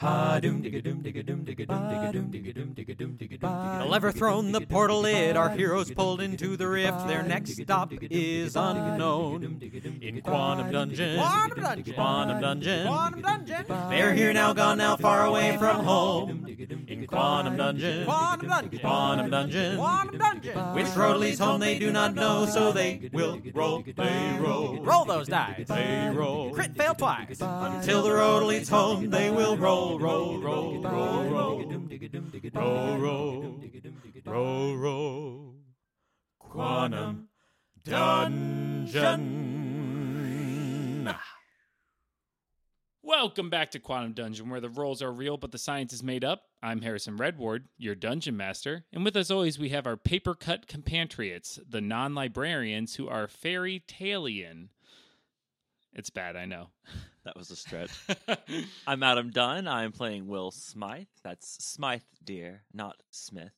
The lever thrown, the portal lit, our heroes pulled into the rift. Their next stop is unknown. In. Quantum Dungeon. Quantum Dungeon. Quantum Dungeon. They're here now, gone now, far away from home. Quantum Dungeon. Quantum Dungeon. Quantum Dungeon. Quantum Dungeon. Which road leads home they do not know, so they will roll, they roll. Roll those dice. They roll. Crit fail twice. Until the road leads home, they will roll, roll, roll, roll, roll. Roll, roll, roll, roll. Quantum Dungeon. Welcome back to Quantum Dungeon, where the roles are real but the science is made up. I'm Harrison Redward, your dungeon master, and with us always we have our paper cut compatriots, the non librarians who are fairy talian. It's bad, I know. That was a stretch. I'm Adam Dunn. I'm playing Will Smythe. That's Smythe, dear, not Smith.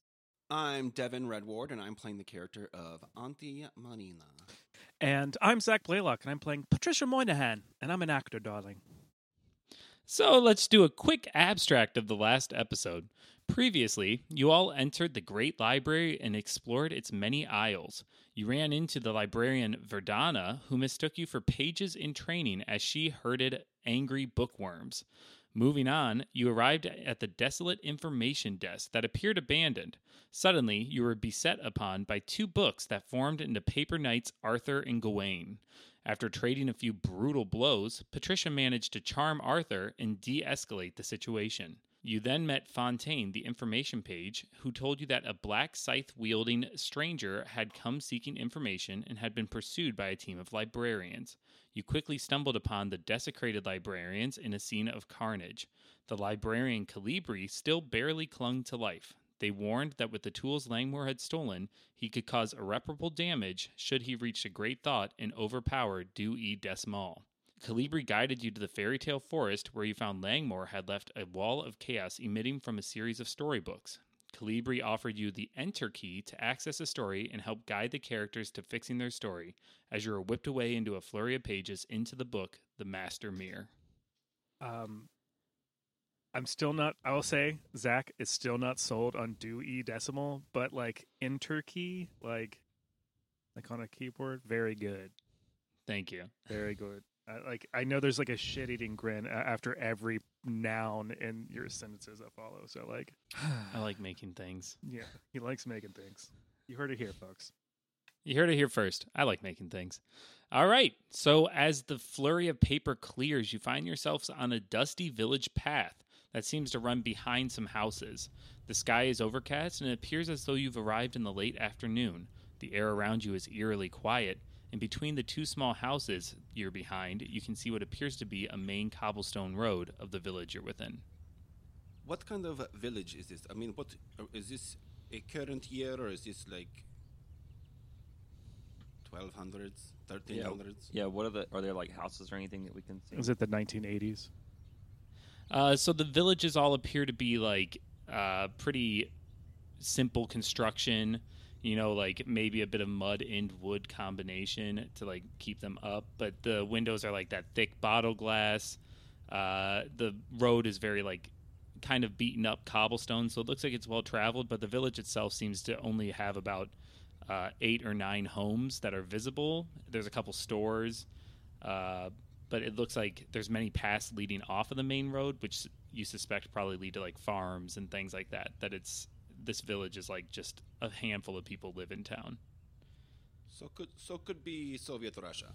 I'm Devin Redward, and I'm playing the character of Auntie Marina. And I'm Zach Blaylock, and I'm playing Patricia Moynihan, and I'm an actor, darling. So let's do a quick abstract of the last episode. Previously, you all entered the Great Library and explored its many aisles. You ran into the librarian Verdana, who mistook you for pages in training as she herded angry bookworms. Moving on, you arrived at the desolate information desk that appeared abandoned. Suddenly, you were beset upon by two books that formed into paper knights Arthur and Gawain. After trading a few brutal blows, Patricia managed to charm Arthur and de escalate the situation. You then met Fontaine, the information page, who told you that a black scythe wielding stranger had come seeking information and had been pursued by a team of librarians. You quickly stumbled upon the desecrated librarians in a scene of carnage. The librarian Calibri still barely clung to life. They warned that with the tools Langmore had stolen, he could cause irreparable damage should he reach a great thought and overpower Dewey Decimal. Calibri guided you to the fairy tale forest where you found Langmore had left a wall of chaos emitting from a series of storybooks. Calibri offered you the enter key to access a story and help guide the characters to fixing their story as you were whipped away into a flurry of pages into the book, The Master Mirror. Um, I'm still not. I will say Zach is still not sold on do e decimal, but like enter key, like like on a keyboard, very good, Thank you. very good. I, like I know there's like a shit eating grin after every noun in your sentences that follow. So like, I like making things. yeah, he likes making things. You heard it here, folks. You heard it here first. I like making things. All right. So, as the flurry of paper clears, you find yourselves on a dusty village path that seems to run behind some houses. The sky is overcast, and it appears as though you've arrived in the late afternoon. The air around you is eerily quiet, and between the two small houses you're behind, you can see what appears to be a main cobblestone road of the village you're within. What kind of village is this? I mean, what uh, is this a current year, or is this like 1200s, 1300s? Yeah, what are the are there like houses or anything that we can see? Is it the 1980s? Uh, so the villages all appear to be like uh, pretty simple construction. You know, like maybe a bit of mud and wood combination to like keep them up. But the windows are like that thick bottle glass. Uh, the road is very like kind of beaten up cobblestone, so it looks like it's well traveled. But the village itself seems to only have about uh, eight or nine homes that are visible. There's a couple stores. Uh, but it looks like there's many paths leading off of the main road, which you suspect probably lead to like farms and things like that. That it's this village is like just a handful of people live in town. So could so could be Soviet Russia.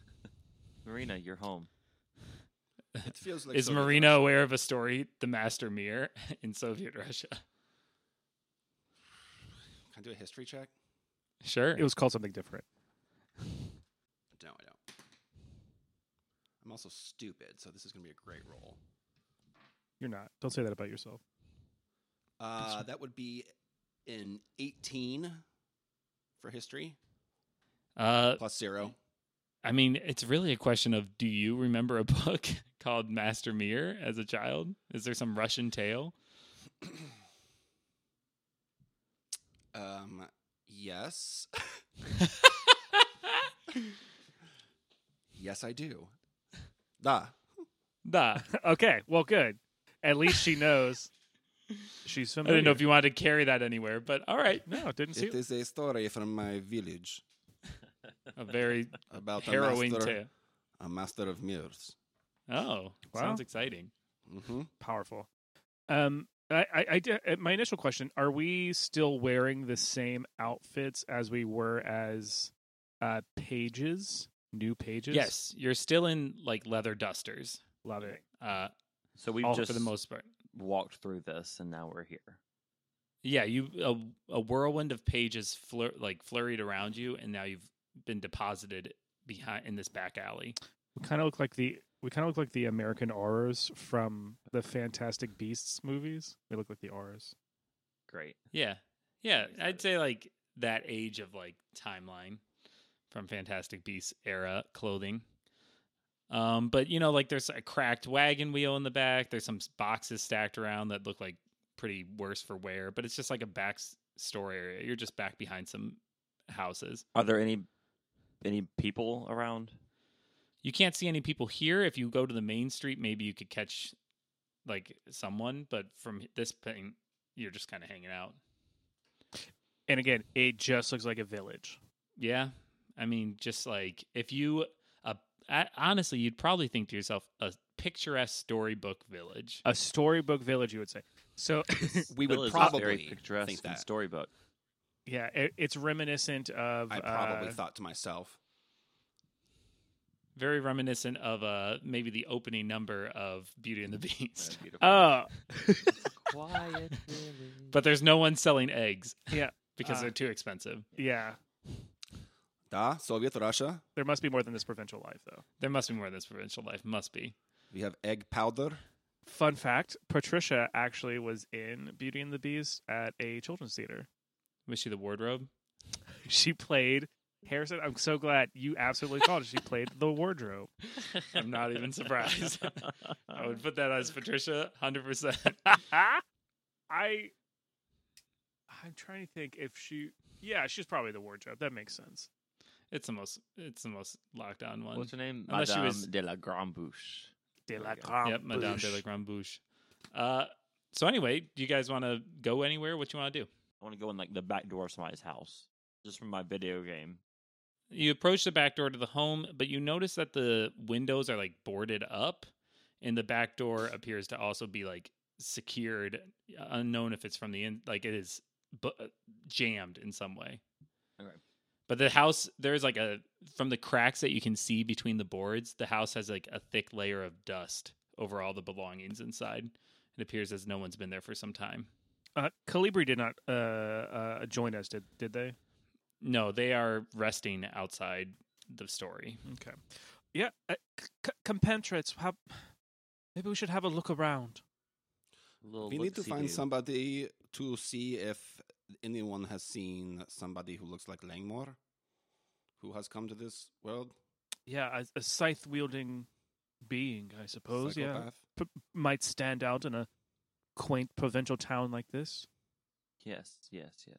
Marina, you're home. It feels like is Soviet Marina Russia. aware of a story, the Master Mirror in Soviet Russia? Can I do a history check? Sure. It was called something different. No, I don't. I'm also stupid, so this is going to be a great role. You're not. Don't say that about yourself. Uh, that would be an 18 for history uh, plus zero. I mean, it's really a question of do you remember a book called Master Mirror as a child? Is there some Russian tale? Um, yes. yes, I do. Da. Da. okay, well, good. At least she knows. She's I didn't know if you wanted to carry that anywhere, but all right. No, didn't see. it. It is a story from my village A very about harrowing a master, tale. a master of mirrors. Oh, Wow. sounds exciting. hmm powerful. Um, I, I, I uh, my initial question: Are we still wearing the same outfits as we were as uh, pages? New pages. Yes, you're still in like leather dusters. love it. Uh, So we've All just for the most part. Walked through this, and now we're here. Yeah, you a, a whirlwind of pages flur, like flurried around you, and now you've been deposited behind in this back alley. We kind of look like the we kind of look like the American Aurors from the Fantastic Beasts movies. We look like the Aurors. Great. Yeah, yeah, I'd say like that age of like timeline from Fantastic Beasts era clothing. Um, but you know, like there's a cracked wagon wheel in the back. There's some boxes stacked around that look like pretty worse for wear. But it's just like a back store area. You're just back behind some houses. Are there any any people around? You can't see any people here. If you go to the main street, maybe you could catch like someone. But from this point, you're just kind of hanging out. And again, it just looks like a village. Yeah, I mean, just like if you, honestly, you'd probably think to yourself a picturesque storybook village. A storybook village, you would say. So, We would probably picturesque think that. storybook. yeah, it, it's reminiscent of. I probably uh, thought to myself, Very reminiscent of uh maybe the opening number of Beauty and the Beast. Oh, Quiet village. But there's no one selling eggs yeah, because Uh, they're too expensive. yeah. Da, Soviet Russia, There must be more than this provincial life, though. There must be more than this provincial life. Must be. we have egg powder. Fun fact: Patricia actually was in Beauty and the Beast at a children's theater. Was she the wardrobe? She played Harrison. I'm so glad you absolutely called it. She played the wardrobe. I'm not even surprised. I would put that as Patricia, hundred percent. I, I'm trying to think if she. Yeah, she's probably the wardrobe. That makes sense. It's the most. It's the most locked on one. What's her name? Unless she Madame was- de la Grande Bouche. De la There we Yep, Madame de la Grande Bouche. Uh, so anyway, do you guys want to go anywhere? What you want to do? I want to go in like the back door of somebody's house, just from my video game. You approach the back door to the home, but you notice that the windows are like boarded up, and the back door appears to also be like secured, unknown if it's from the in. Like it is bu- jammed in some way. Okay. But the house, there's like a from the cracks that you can see between the boards, the house has like a thick layer of dust over all the belongings inside. It appears as no one's been there for some time. Uh, Calibri did not uh, uh, join us, did did they? No, they are resting outside the story. Okay. Yeah, uh, c- c- compatriots, have, maybe we should have a look around. Little we need to find look-see-do. somebody to see if anyone has seen somebody who looks like Langmore, who has come to this world. Yeah, a, a scythe wielding being, I suppose. Yeah. P- might stand out in a quaint provincial town like this. Yes, yes, yes.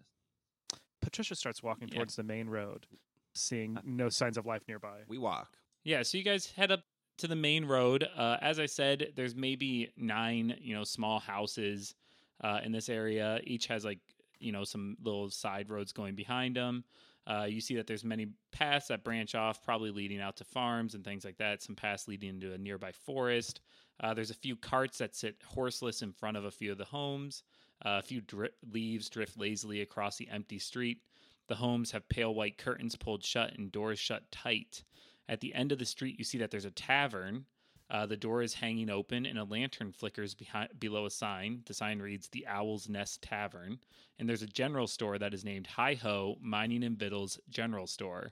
Patricia starts walking Yeah. towards the main road, seeing no signs of life nearby. We walk. Yeah, so you guys head up to the main road. Uh, as I said, there's maybe nine, you know, small houses uh, in this area. Each has like, you know, some little side roads going behind them. Uh, you see that there's many paths that branch off, probably leading out to farms and things like that. Some paths leading into a nearby forest. Uh, there's a few carts that sit horseless in front of a few of the homes. Uh, a few dri- leaves drift lazily across the empty street. The homes have pale white curtains pulled shut and doors shut tight. At the end of the street, you see that there's a tavern. Uh, the door is hanging open, and a lantern flickers behind below a sign. The sign reads "The Owl's Nest Tavern," and there's a general store that is named Hi Ho Mining and Victuals General Store.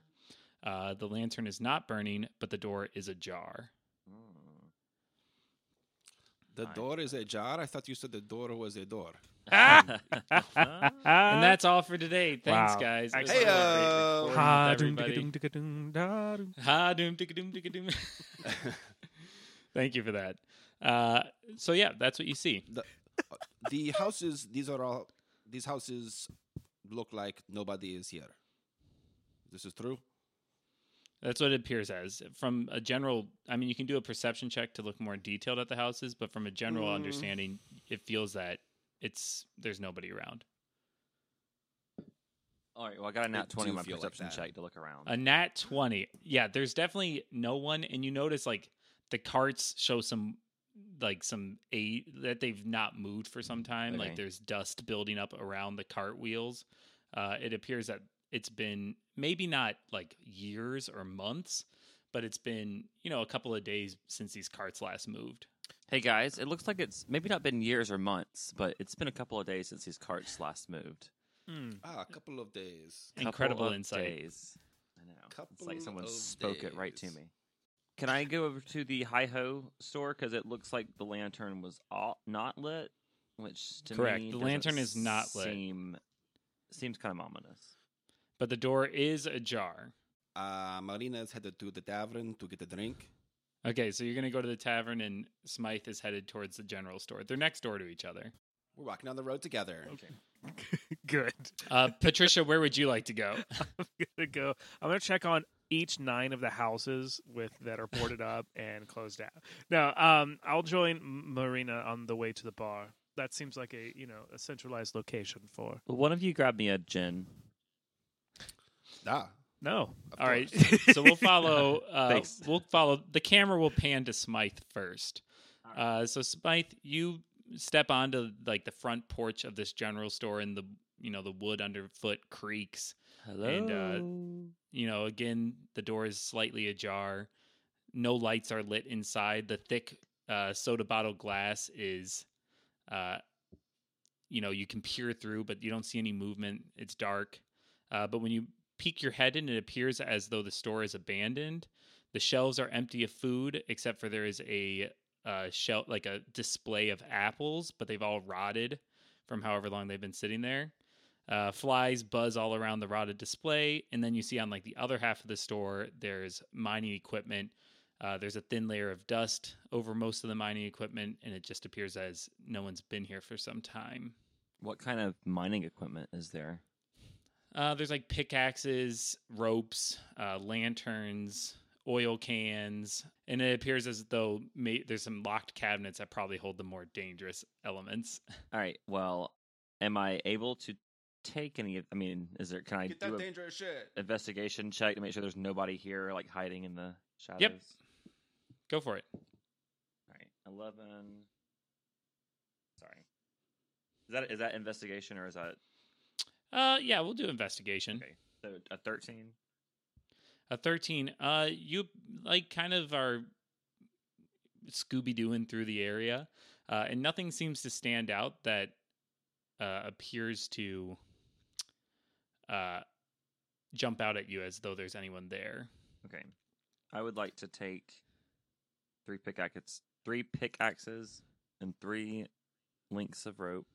Uh, the lantern is not burning, but the door is ajar. Mm. The Fine. door is ajar? I thought you said the door was a door. and that's all for today. Thanks, Wow. guys. It was Thank you for that. Uh, so yeah, that's what you see. the houses. These are all. These houses look like nobody is here. This is true. That's what it appears as. From a general, I mean, you can do a perception check to look more detailed at the houses, but from a general Mm. understanding, it feels that it's there's nobody around. All right. Well, I got a nat twenty on my feel like perception check to look around. A nat 20. Yeah, there's definitely no one. And you notice like the carts show some like some eight that they've not moved for some time. Like there's dust building up around the cart wheels. Uh, it appears that it's been maybe not like years or months, but it's been, you know, a couple of days since these carts last moved. Hey guys, it looks like it's maybe not been years or months, but it's been a couple of days since these carts last moved. Hmm. Ah, a couple of days. Couple Incredible of insight. Days. I know. it's like someone of spoke it right to me. Can I go over to the Hi Ho store because it looks like the lantern was all, not lit, which to Correct. me The lantern is not lit. Seem, seems kind of ominous. But the door is ajar. Uh, Marina is headed to the tavern to get a drink. Okay, so you're going to go to the tavern and Smythe is headed towards the general store. They're next door to each other. We're walking down the road together. Okay. Good. Uh, Patricia, where would you like to go? I'm gonna go. I'm gonna check on each nine of the houses with that are boarded up and closed down. Now, um, I'll join Marina on the way to the bar. That seems like a you know a centralized location for. Well, one of you grab me a gin. Ah, No, of All right, course. so we'll follow. Uh, we'll follow. The camera will pan to Smythe first. Uh, so Smythe, you step onto like the front porch of this general store, and the you know the wood underfoot creaks. Hello. And, uh, You know, again, the door is slightly ajar. No lights are lit inside. The thick uh, soda bottle glass is, uh, you know, you can peer through, but you don't see any movement. It's dark. Uh, but when you peek your head in, it appears as though the store is abandoned. The shelves are empty of food, except for there is a uh, shelf, like a display of apples, but they've all rotted from however long they've been sitting there. Uh, flies buzz all around the rotted display, and then you see on like the other half of the store, there's mining equipment. Uh, there's a thin layer of dust over most of the mining equipment, and it just appears as no one's been here for some time. what kind of mining equipment is there? Uh, there's like pickaxes, ropes, uh, lanterns, oil cans, and it appears as though may- there's some locked cabinets that probably hold the more dangerous elements. All right. Well, am I able to take any? I mean, is there? Can I Get do that a dangerous shit. investigation check to make sure there's nobody here, like hiding in the shadows? Yep. Go for it. All right. Eleven. Sorry. Is that is that investigation or is that Uh, yeah, we'll do investigation. okay? So a thirteen. A 13. Uh, you like kind of are Scooby Dooing through the area, uh, and nothing seems to stand out that uh, appears to uh, jump out at you as though there's anyone there. Okay. I would like to take three pickaxes, three pickaxes, and three links of rope.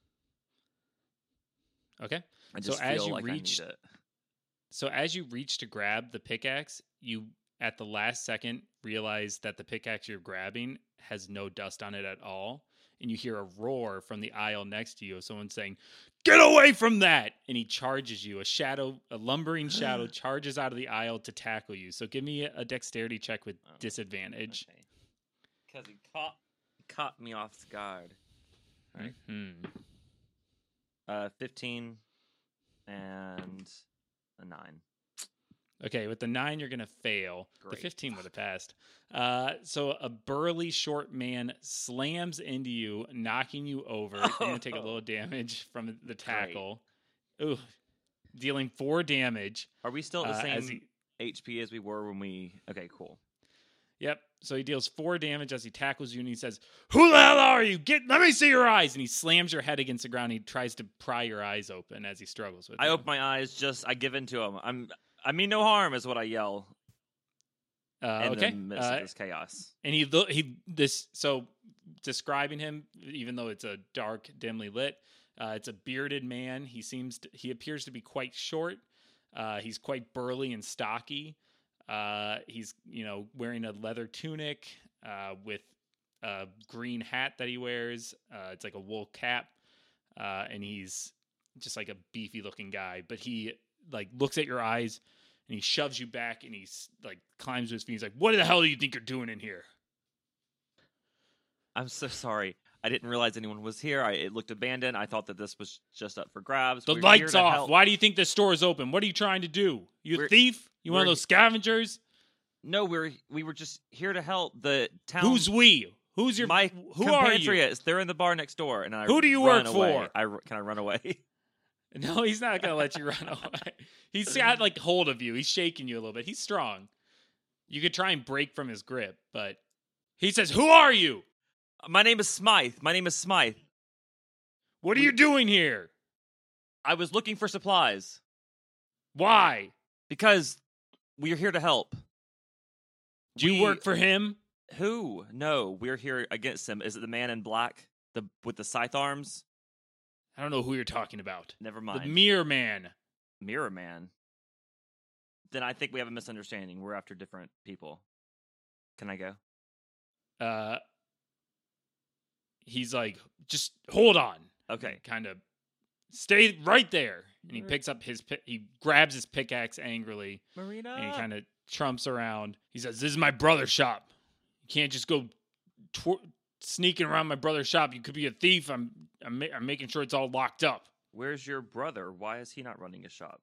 Okay. So as you like reach- it. So as you reach to grab the pickaxe, you at the last second realize that the pickaxe you're grabbing has no dust on it at all. And you hear a roar from the aisle next to you of someone saying, Get away from that! And he charges you. A shadow, a lumbering shadow charges out of the aisle to tackle you. So give me a, dexterity check with Oh, disadvantage. Okay. Because he caught caught me off guard. Right. Mhm. Uh, fifteen and a nine. Okay, with the nine, you're going to fail. The 15 would have passed. Uh, so a burly short man slams into you, knocking you over. You're going to take a Oh. little damage from the tackle. Ooh, dealing four damage. Are we still at the uh, same as he- HP as we were when we? Okay, cool. Yep. So he deals four damage as he tackles you, and he says, "Who the hell are you? Get, let me see your eyes." And he slams your head against the ground. He tries to pry your eyes open as he struggles with it. I you. open my eyes. Just I give in to him. I'm. I mean no harm is what I yell Uh, in okay. the midst Uh, of this chaos. and he look he this so describing him even though it's a dark dimly lit uh, it's a bearded man. He seems to, he appears to be quite short. Uh, he's quite burly and stocky. Uh, he's you know wearing a leather tunic uh, with a green hat that he wears. Uh, it's like a wool cap. Uh, and he's just like a beefy looking guy but he like looks at your eyes and he shoves you back and he's like climbs to his feet. He's like, "What the hell do you think you're doing in here?" I'm so sorry. I didn't realize anyone was here. I, it looked abandoned. I thought that this was just up for grabs. The We're lights off. help. Why do you think this store is open? What are you trying to do? You a We're- thief? You one of those scavengers? No, we're we were just here to help the town. Who's we? Who's your my who are you? They're in the bar next door, and I Who do you work away. for? I can I run away? No, he's not gonna let you run away. He's got like hold of you. He's shaking you a little bit. He's strong. You could try and break from his grip, but he says, "Who are you? My name is Smythe. My name is Smythe. What are We- you doing here? I was looking for supplies Why? because we're here to help. Do you We- work for him? Who? No, we're here against him. Is it the man in black, the with the scythe arms? I don't know who you're talking about. Never mind. The mind. Mirror Man. Mirror Man. Then I think we have a misunderstanding. We're after different people. Can I go? Uh, he's like, just hold on. Okay. Kind of stay right there. And he picks up his, he grabs his pickaxe angrily. Marina. and he kind of trumps around. He says, "This is my brother's shop. You can't just go tw- sneaking around my brother's shop. You could be a thief. I'm I'm, ma- I'm making sure it's all locked up. Where's your brother? Why is he not running a shop?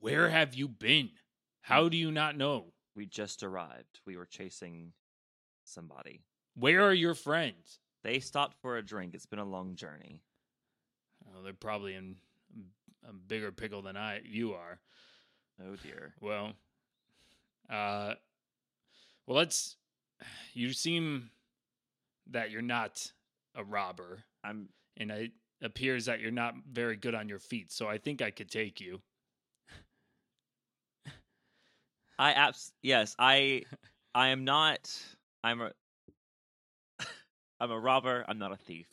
Where have you been? How do you not know? We just arrived. We were chasing somebody. Where are your friends? They stopped for a drink. It's been a long journey. Oh, they're probably in a bigger pickle than I you are. Oh dear. Well, uh, well, let's. You seem that you're not a robber, I'm and it appears that you're not very good on your feet. So I think I could take you. I abs yes, I I am not I'm a I'm a robber, I'm not a thief.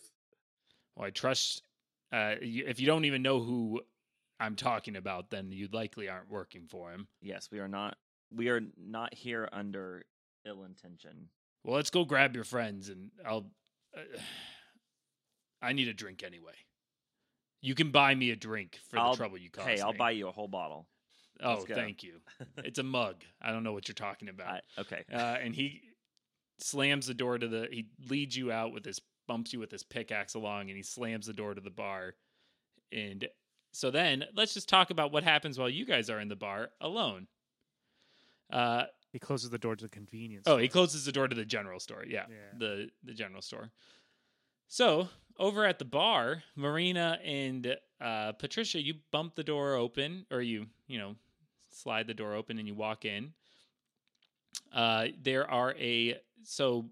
Well, I trust. Uh, if you don't even know who I'm talking about, then you likely aren't working for him. Yes, we are not we are not here under ill intention. Well, let's go grab your friends, and I'll. Uh, I need a drink anyway. You can buy me a drink for I'll- the trouble you caused. Hey, I'll me. buy you a whole bottle. Oh, go. thank you. It's a mug. I don't know what you're talking about. I, okay. uh, and he slams the door to the. He leads you out with his bumps you with his pickaxe along, and he slams the door to the bar. And so then let's just talk about what happens while you guys are in the bar alone. Uh, He closes the door to the convenience. oh, he closes the door to the general store. Yeah, Yeah. the the general store. So over at the bar, Marina and uh, Patricia, you bump the door open, or you you know slide the door open, and you walk in. Uh, there are a so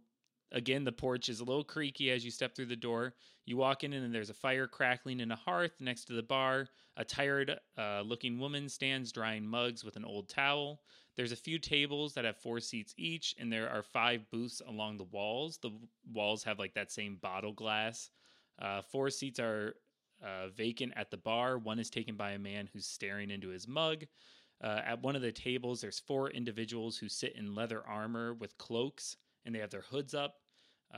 again the porch is a little creaky as you step through the door. You walk in and there's a fire crackling in a hearth next to the bar. A tired uh, looking woman stands drying mugs with an old towel. There's a few tables that have four seats each, and there are five booths along the walls. The walls have like that same bottle glass. Uh, four seats are uh, vacant at the bar. One is taken by a man who's staring into his mug. Uh, at one of the tables, there's four individuals who sit in leather armor with cloaks, and they have their hoods up.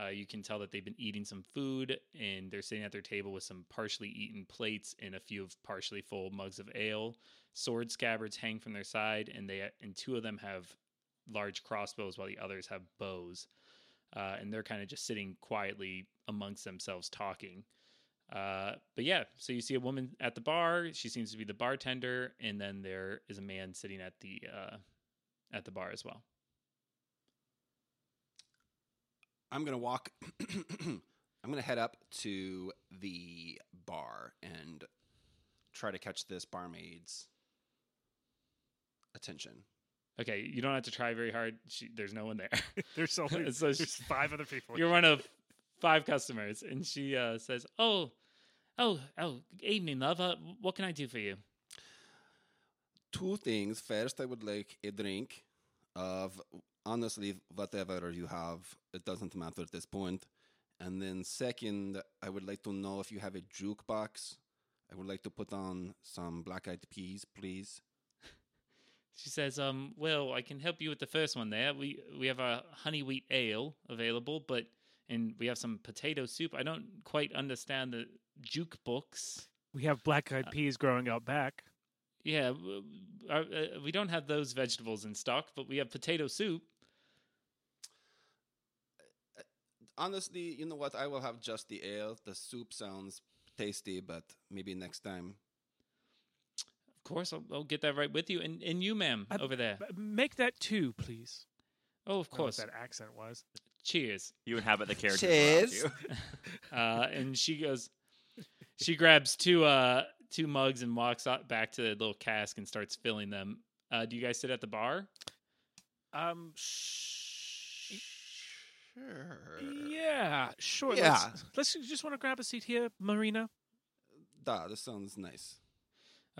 Uh, you can tell that they've been eating some food, and they're sitting at their table with some partially eaten plates and a few of partially full mugs of ale. Sword scabbards hang from their side, and they and two of them have large crossbows, while the others have bows. Uh, and they're kind of just sitting quietly amongst themselves, talking. Uh, but yeah, so you see a woman at the bar. She seems to be the bartender, and then there is a man sitting at the uh, at the bar as well. I'm gonna walk. I'm gonna head up to the bar and try to catch this barmaid's attention. Okay, you don't have to try very hard. She, there's no one there. There's only So there's she- five other people. You're one of five customers, and she uh, says, "Oh, oh, oh, evening, love. Uh, what can I do for you?" Two things. First, I would like a drink of honestly whatever you have. It doesn't matter at this point. And then second, I would like to know if you have a jukebox. I would like to put on some black eyed peas, please. She says, "Um, well, I can help you with the first one. There, we we have a honey wheat ale available, but and we have some potato soup. I don't quite understand the jukebox. we have black eyed Uh, peas growing out back. Yeah, uh, we don't have those vegetables in stock, but we have potato soup. Honestly, you know what? I will have just the ale. The soup sounds tasty, but maybe next time. Of course, I'll, I'll get that right with you. And and you, ma'am, Uh, over there. Make that two, please. Oh, of I what course. that accent was. Cheers. You inhabit the characters Cheers. Uh, and she goes, she grabs two uh two mugs and walks out back to the little cask and starts filling them. Uh, do you guys sit at the bar? Um, Sure. yeah, sure. Yeah. Let's, let's just want to grab a seat here, Marina. Da, this sounds nice.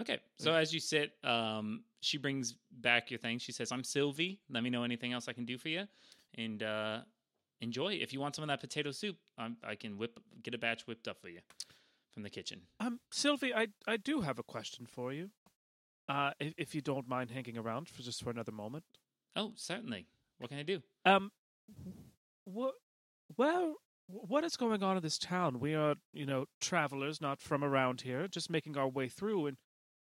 Okay. So as you sit, um, she brings back your things. She says, "I'm Sylvie. Let me know anything else I can do for you, and uh, enjoy. If you want some of that potato soup, I'm, I can whip get a batch whipped up for you from the kitchen." Um, Sylvie, I I do have a question for you. Uh, if, if you don't mind hanging around for just for another moment. Oh, certainly. What can I do? Um, what, well, what is going on in this town? We are, you know, travelers, not from around here, just making our way through, and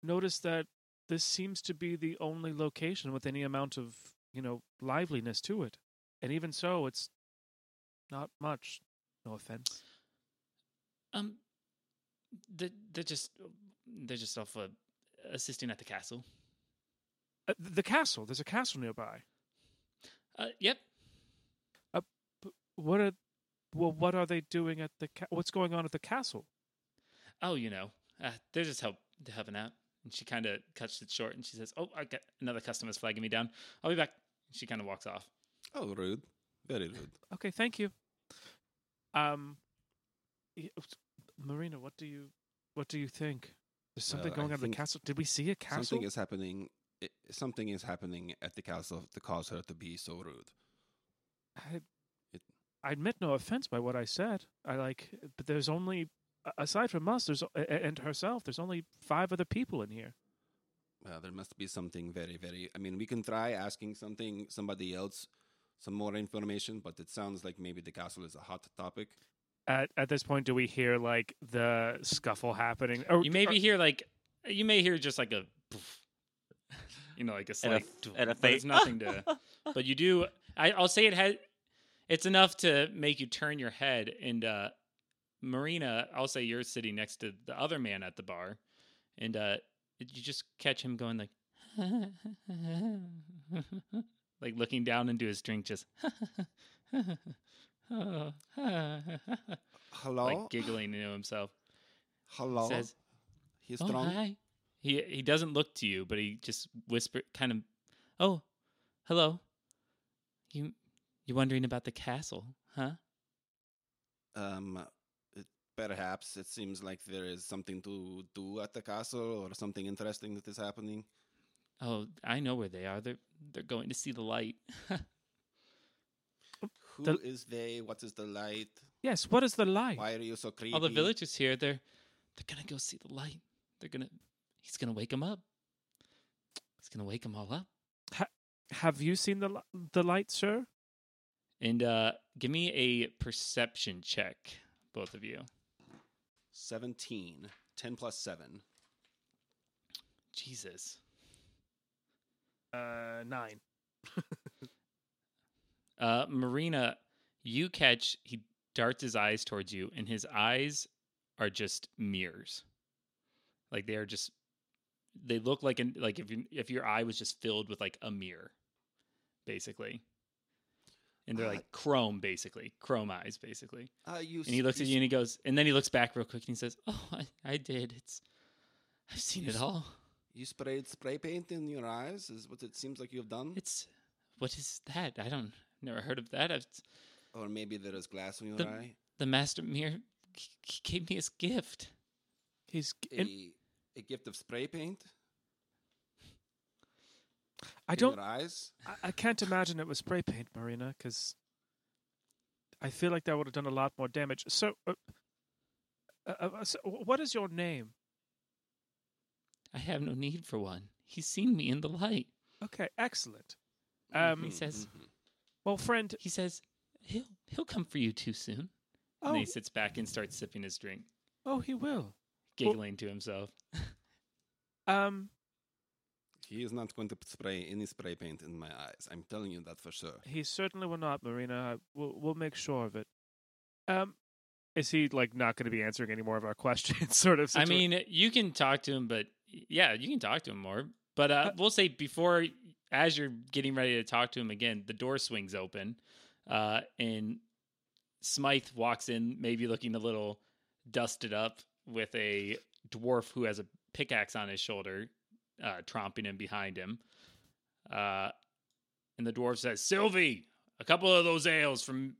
notice that this seems to be the only location with any amount of, you know, liveliness to it. And even so, it's not much. No offense. Um, they're, they're just they're just off uh, assisting at the castle. Uh, the castle. There's a castle nearby. Uh, yep. What are, well, what are they doing at the? Ca- what's going on at the castle? Oh, you know, uh, they're just help helping out. And she kind of cuts it short, and she says, "Oh, I got another customer's flagging me down. I'll be back." She kind of walks off. Oh, rude. Very rude. Okay, thank you. Um, Marina, what do you, what do you think? There's something Well, I going on at the castle. Did we see a castle? Something is happening. i something is happening at the castle to cause her to be so rude. I, It- I admit no offense by what I said. I like, but there's only a- aside from us, there's a- a- and herself. There's only five other people in here. Well, there must be something very, very. I mean, we can try asking something, somebody else, some more information, but it sounds like maybe the castle is a hot topic. At at this point, do we hear like the scuffle happening? Or, You maybe or- hear like you may hear just like a, you know, like a And a slight, and a but it's nothing to. But you do. I, I'll say it had. It's enough to make you turn your head. And uh, Marina, I'll say you're sitting next to the other man at the bar, and uh, you just catch him going like, like looking down into his drink, just Hello, like giggling to himself. hello. Says, He's "Oh, strong. hi." He he doesn't look to you, but he just whisper, kind of, "Oh, hello. You you wondering about the castle, huh?" Um, perhaps it seems like there is something to do at the castle, or something interesting that is happening. Oh, I know where they are. They're they're going to see the light. Who is they? What is the light? yes. What is the light? Why are you so creepy? All the villagers here, they're they're gonna go see the light. They're gonna he's gonna wake them up. He's gonna wake them all up. Have you seen the li- the light, sir? And uh give me a perception check, both of you. 17. 10 plus 7. Jesus. Uh, nine. Uh, Marina, you catch he darts his eyes towards you, and his eyes are just mirrors. Like they are just, they look like an like if you, if your eye was just filled with like a mirror, basically. And they're Uh, like chrome, basically chrome eyes, basically. Uh, you And he looks at you and he goes, and then he looks back real quick and he says, "Oh, I, I did. It's, I've seen it all. You sprayed spray paint in your eyes, is what it seems like you've done? It's, what is that? I don't, never heard of that. I've, or maybe there is glass in your The- eye? the master mirror he gave me his gift. his A, in- a gift of spray paint I don't. your eyes? I, I can't imagine it was spray paint, Marina, because I feel like that would have done a lot more damage. So, uh, uh, uh, so what is your name? I have no need for one. He's seen me in the light. Okay, excellent. Um, He says- mhm. Well, friend, He says he'll he'll come for you too soon. oh, And he sits back and starts sipping his drink, oh, he will. giggling to himself. Um, He is not going to spray any spray paint in my eyes. I'm telling you that for sure. He certainly will not, Marina. We'll, we'll make sure of it. Um, is he like not going to be answering any more of our questions? sort of. I mean, you can talk to him, but yeah, you can talk to him more. But uh, we'll say before, as you're getting ready to talk to him again, the door swings open, uh, and Smythe walks in, maybe looking a little dusted up, with a dwarf who has a pickaxe on his shoulder, uh, tromping him behind him. Uh, and the dwarf says, "Sylvie, a couple of those ales from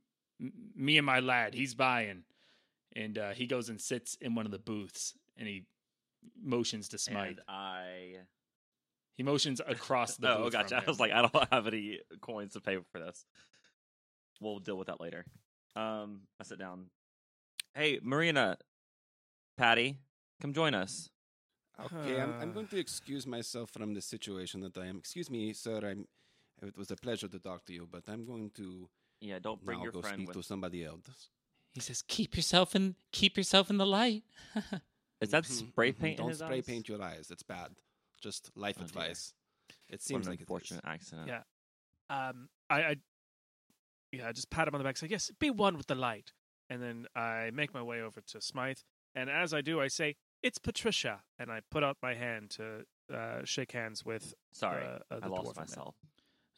me and my lad. He's buying." And uh, he goes and sits in one of the booths, and he motions to Smythe. And I. He motions across the oh, gotcha. I was like, I don't have any coins to pay for this. We'll deal with that later. Um, I sit down. Hey, Marina, Patty, come join us. Okay, I'm, I'm going to excuse myself from the situation that I am. Excuse me, sir. I'm. It was a pleasure to talk to you, but I'm going to Yeah, don't bring now your go friend speak with. to somebody else. he says, "Keep yourself in, keep yourself in the light." Is that Mhm, spray mhm. paint? in Don't his spray eyes? paint your eyes. It's bad. Just life Oh, dear. advice. It seems an like it is. unfortunate accident. Yeah. um, I, I, yeah, I just pat him on the back, say, "Yes, be one with the light," and then I make my way over to Smythe, and as I do, I say, "It's Patricia," and I put out my hand to uh, shake hands with. Sorry, uh, uh, the I lost myself.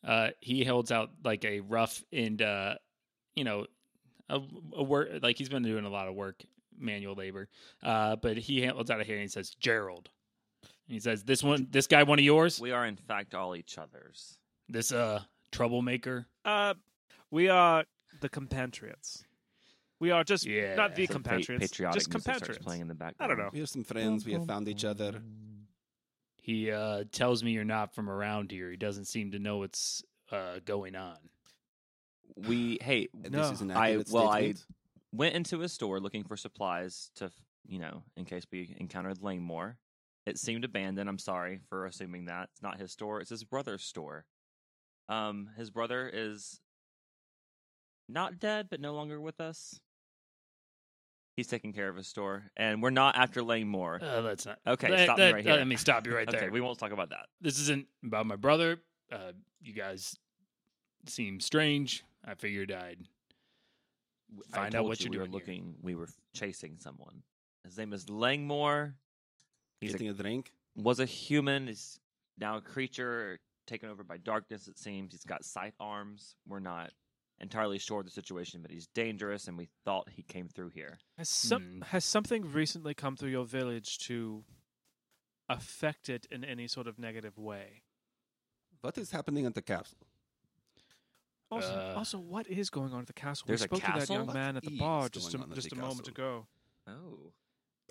uh, he holds out like a rough and uh, you know a, a work like he's been doing a lot of work, manual labor. Uh, but he holds out a hand and says, "Gerald." And he says, "This one, this guy, one of yours? We are in fact all each other's. This uh troublemaker?" Uh, we are the compatriots. We are just Yeah. not the Some pa- compatriots, patriotic just music compatriots. playing in the background. I don't know. We are some friends. We have found each other. He uh, tells me you're not from around here. He doesn't seem to know what's uh, going on. We hey, No. This is an I- accurate well, I- went into a store looking for supplies to, you know, in case we encountered Langmore. It seemed abandoned. I'm sorry for assuming that. It's not his store, it's his brother's store. Um, his brother is not dead, but no longer with us. He's taking care of his store, and we're not after Langmore. Uh, that's not Okay, That- stop me right uh, here. Let me stop you right there. okay, we won't talk about that. this isn't about my brother. Uh, you guys seem strange. I figured I'd Find I out what you you're we were doing here. looking. We were chasing someone. His name is Langmore. He's a Getting a drink. was a human, is now a creature taken over by darkness, it seems. He's got scythe arms. We're not entirely sure of the situation, but he's dangerous, and we thought he came through here. Has some Hmm. has something recently come through your village to affect it in any sort of negative way? What is happening at the castle? Also, Uh, also, what is going on at the castle? There's a we spoke to that castle? young What man at the bar just a, just a moment ago. Oh.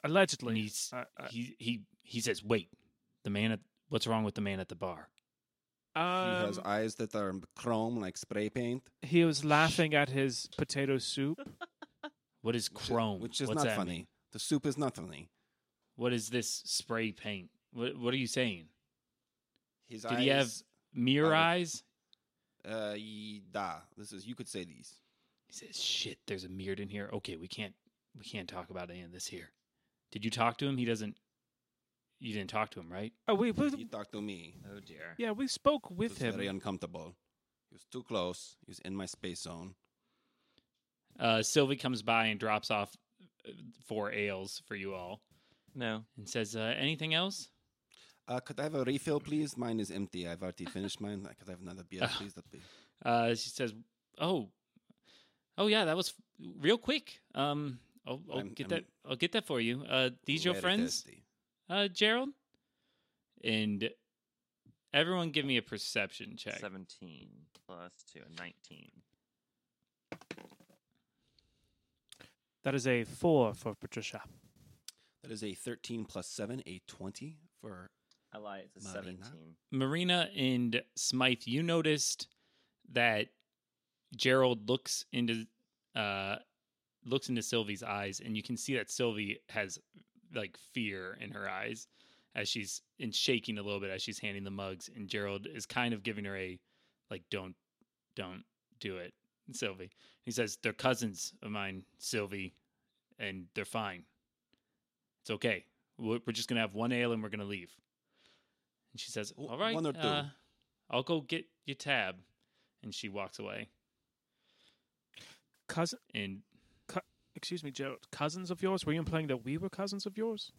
And Allegedly, he's, I- I- he he he says, "Wait, the man at what's wrong with the man at the bar?" He has um, eyes that are chrome like spray paint. he was laughing at his potato soup. What is which is- chrome? Which is What's not that funny. mean? The soup is not funny. What is this spray paint? What what are you saying? His Did eyes. he have mirror are- eyes? Uh, ye- da. This is. You could say these. He says, "Shit, there's a mirror in here. Okay, we can't we can't talk about any of this here." Did you talk to him? He doesn't. You didn't talk to him, right? Oh, we, we He talked to me. Oh dear. yeah, we spoke It with was him. very uncomfortable. He was too close. He was in my space zone. Uh, Sylvie comes by and drops off uh, four ales for you all, No. and says, uh, "Anything else?" Uh, could I have a refill, please? Mine is empty. I've already finished mine. I Could I have another beer, please? That'd be. Uh, she says, "Oh, oh yeah, that was f- real quick. Um, I'll, I'll I'm- get I'm that. I'll get that for you. Uh, these your very friends, thirsty. Uh, Gerald, and everyone, give me a perception check. 17 plus 2, 19. That is a four for Patricia. That is a 13 plus 7, a 20 for. I lied. It's a Marina? 17. Marina and Smythe, you noticed that Gerald looks into uh looks into Sylvie's eyes, and you can see that Sylvie has like fear in her eyes as she's and shaking a little bit as she's handing the mugs, and Gerald is kind of giving her a like don't don't do it, Sylvie. He says they're cousins of mine, Sylvie, and they're fine. It's okay. We're we're just gonna have one ale and we're gonna leave. And she says, "All right, one or two. uh, I'll go get your tab." And she walks away. Cousin, And excuse me, Joe. Cousins of yours? Were you implying that we were cousins of yours?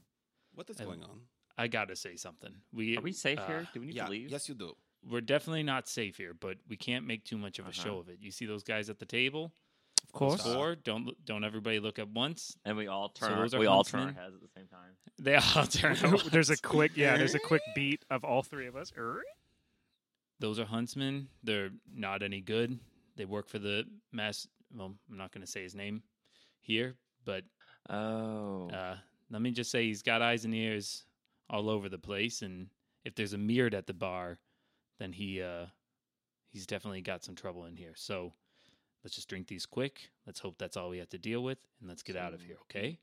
What is I- going on? I gotta say something. We Are we safe uh, here? Do we need Yeah, to leave? yes, you do. We're definitely not safe here, but we can't make too much of a Uh-huh. show of it. You see those guys at the table? Of course. Four. Don't don't everybody look at once. And we all turn. those our, are we all turn our heads at the same time. They all turn. there's a quick, yeah. There's a quick beat of all three of us. Those are huntsmen. They're not any good. They work for the mass. Well, I'm not going to say his name here, but Oh. uh, let me just say he's got eyes and ears all over the place. And if there's a mirrored at the bar, then he uh, he's definitely got some trouble in here. So let's just drink these quick. Let's hope that's all we have to deal with, and let's get out of here. Okay?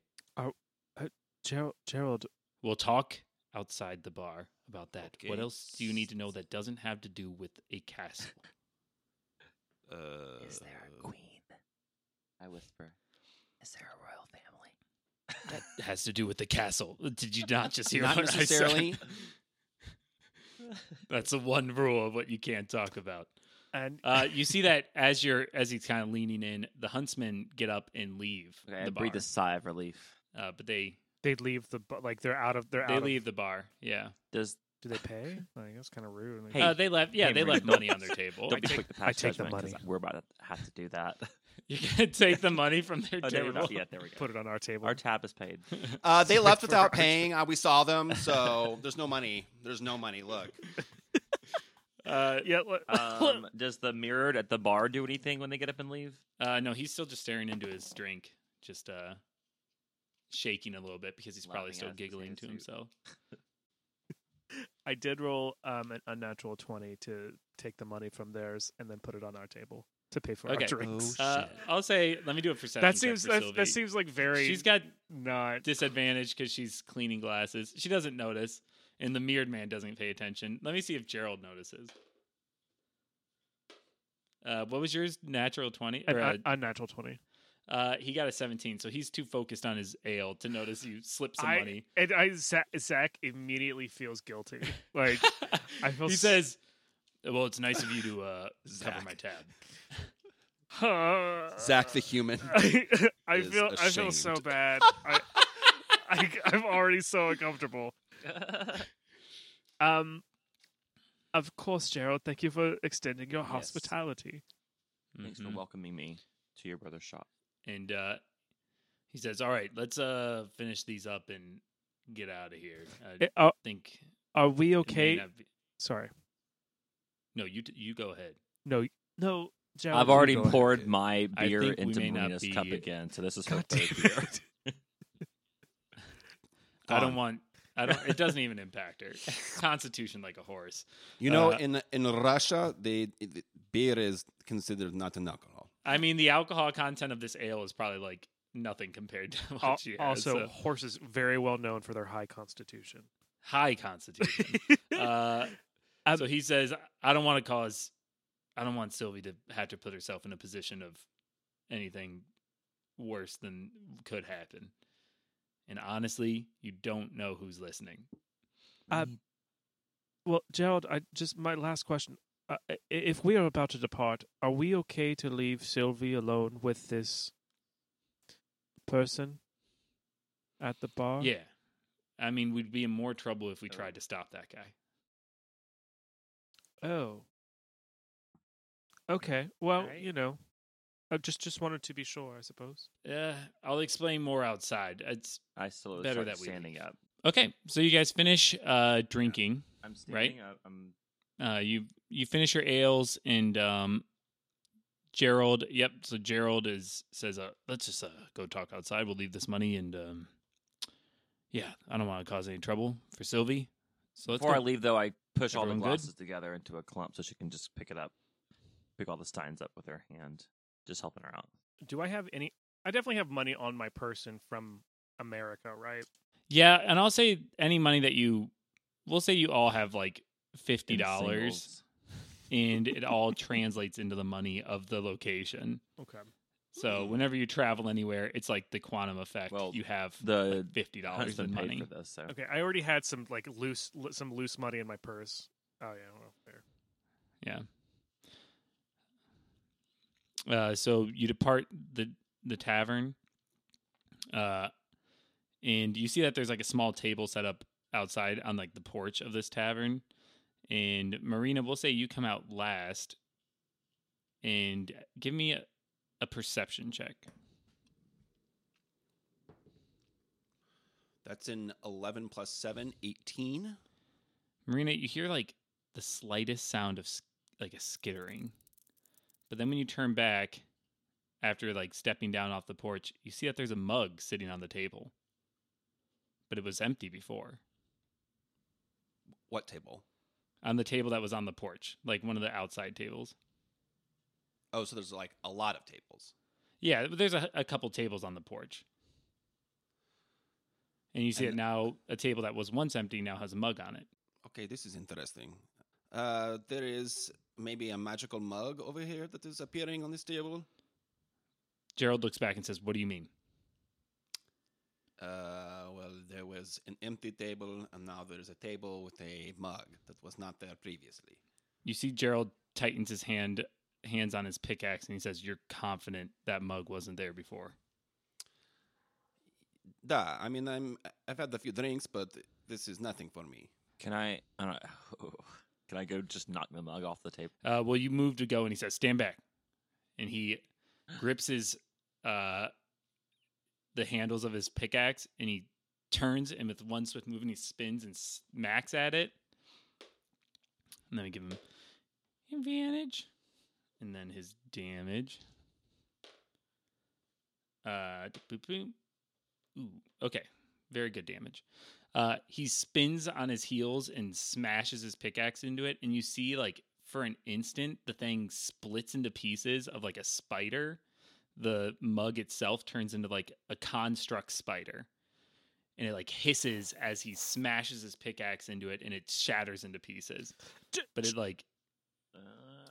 Gerald, Gerald, We'll talk outside the bar about that. What else do you need to know that doesn't have to do with a castle? Uh, Is there a queen? I whisper. Is there a royal family? That has to do with the castle. Did you not just hear Not what I said? necessarily. That's the one rule of what you can't talk about. and Uh, you see that as you're as he's kind of leaning in, the huntsmen get up and leave Okay, the bar. breathe a sigh of relief. Uh, but they they leave the like they're out of they're they out. leave the bar. Yeah, Does do they pay? Like that's kind of rude. Like, Hey, uh, they left. Yeah, hey, they left money on their table. don't be take- quick to I take the money. We're about to have to do that. You can take the money from their oh, table. we're not yet. There we go. put it on our table. Our tab is paid. Uh, they left without paying. Uh, we saw them, so there's no money. There's no money. Look, Uh, yeah. Look, Um, does the mirrored at the bar do anything when they get up and leave? uh, no, he's still just staring into his drink, just uh, shaking a little bit because he's probably still giggling to himself. I did roll um, an unnatural twenty to take the money from theirs and then put it on our table to pay for Okay. our drinks. Oh, Uh, shit. I'll say, let me do it for seven. that seems for that, that seems like very. She's got not. disadvantage because she's cleaning glasses. She doesn't notice, and the mirrored man doesn't pay attention. Let me see if Gerald notices. Uh, what was yours? Natural twenty. An Or, uh, un- unnatural twenty. uh, he got a seventeen, so he's too focused on his ale to notice you slip some I- money. And I Zach, Zach immediately feels guilty. Like I feel he s- says, "Well, it's nice of you to uh, cover my tab." Zach the human. I, I is feel I feel so bad. I, I I'm already so uncomfortable. Um, of course, Gerald. Thank you for extending your Yes. hospitality. Thanks Mhm. for welcoming me to your brother's shop. And uh, he says, "All right, let's uh, finish these up and get out of here." I Eh, Are, think are we okay? be- Sorry. No, you t- you go ahead. No, no, Gerald. I've already go ahead. poured my beer into may not Marina's cup again, so this is her God third damn beer. it. I don't want. I don't. It doesn't even impact her. Constitution like a horse. You know, Uh, in in Russia, they it- beer is considered not an alcohol. I mean, the alcohol content of this ale is probably like nothing compared to what Al- she has. also, so- horses very well known for their high constitution. high constitution. uh, Um, so he says, "I don't want to cause. I don't want Sylvie to have to put herself in a position of anything worse than could happen." And honestly, you don't know who's listening. Uh, well, Gerald, I just my last question: uh, If we are about to depart, are we okay to leave Sylvie alone with this person at the bar? Yeah. I mean, we'd be in more trouble if we tried to stop that guy. Oh. Okay. Well, Alright. you know, I just just wanted to be sure. I suppose. Yeah, I'll explain more outside. It's I slowly better start that we standing leave. up. okay. So you guys finish uh, drinking. I'm Right. standing up. I'm Uh, you you finish your ales, and um, Gerald. Yep. So Gerald is says, uh, "Let's just uh, go talk outside. We'll leave this money, and um, yeah, I don't want to cause any trouble for Sylvie. So let's Before go. I leave, though, I push all the Everyone good? glasses together into a clump so she can just pick it up, pick all the steins up with her hand, just helping her out. Do I have any? I definitely have money on my person from America, right? Yeah, and I'll say any money that you, we'll say you all have like fifty dollars, and it all translates into the money of the location. Okay. So Hmm. whenever you travel anywhere, it's like the quantum effect. Well, you have the like fifty dollars Huntsman in paid money. for this, so Okay, I already had some like loose li- some loose money in my purse. Oh yeah, well there. Yeah. Uh, so you depart the the tavern, uh, and you see that there's like a small table set up outside on like the porch of this tavern. And Marina, we'll say you come out last, and give me a, a perception check. That's an 11 plus 7, 18. Marina, you hear like the slightest sound of like a skittering. But then when you turn back after like stepping down off the porch, you see that there's a mug sitting on the table. But it was empty before. What table? On the table that was on the porch, like one of the outside tables. Oh, so there's like a lot of tables. Yeah, but there's a, a couple tables on the porch. And you see it now, a table that was once empty now has a mug on it. Okay, this is interesting. Uh, there is maybe a magical mug over here that is appearing on this table. Gerald looks back and says, What do you mean? Uh, well, there was an empty table, and now there is a table with a mug that was not there previously. You see Gerald tightens his hand hands on his pickaxe and he says, You're confident that mug wasn't there before. Da, I mean, I'm I've had a few drinks, but this is nothing for me. can I? I don't, can I go just knock the mug off the table? Uh, well, you move to go and he says, Stand back. And he grips his uh the handles of his pickaxe and he turns and with one swift movement he spins and smacks at it. And then we give him advantage. And then his damage. Uh boop, boop. Ooh, okay. Very good damage. Uh he spins on his heels and smashes his pickaxe into it, and you see like for an instant the thing splits into pieces of like a spider. The mug itself turns into like a construct spider. And it like hisses as he smashes his pickaxe into it and it shatters into pieces. But it like Uh,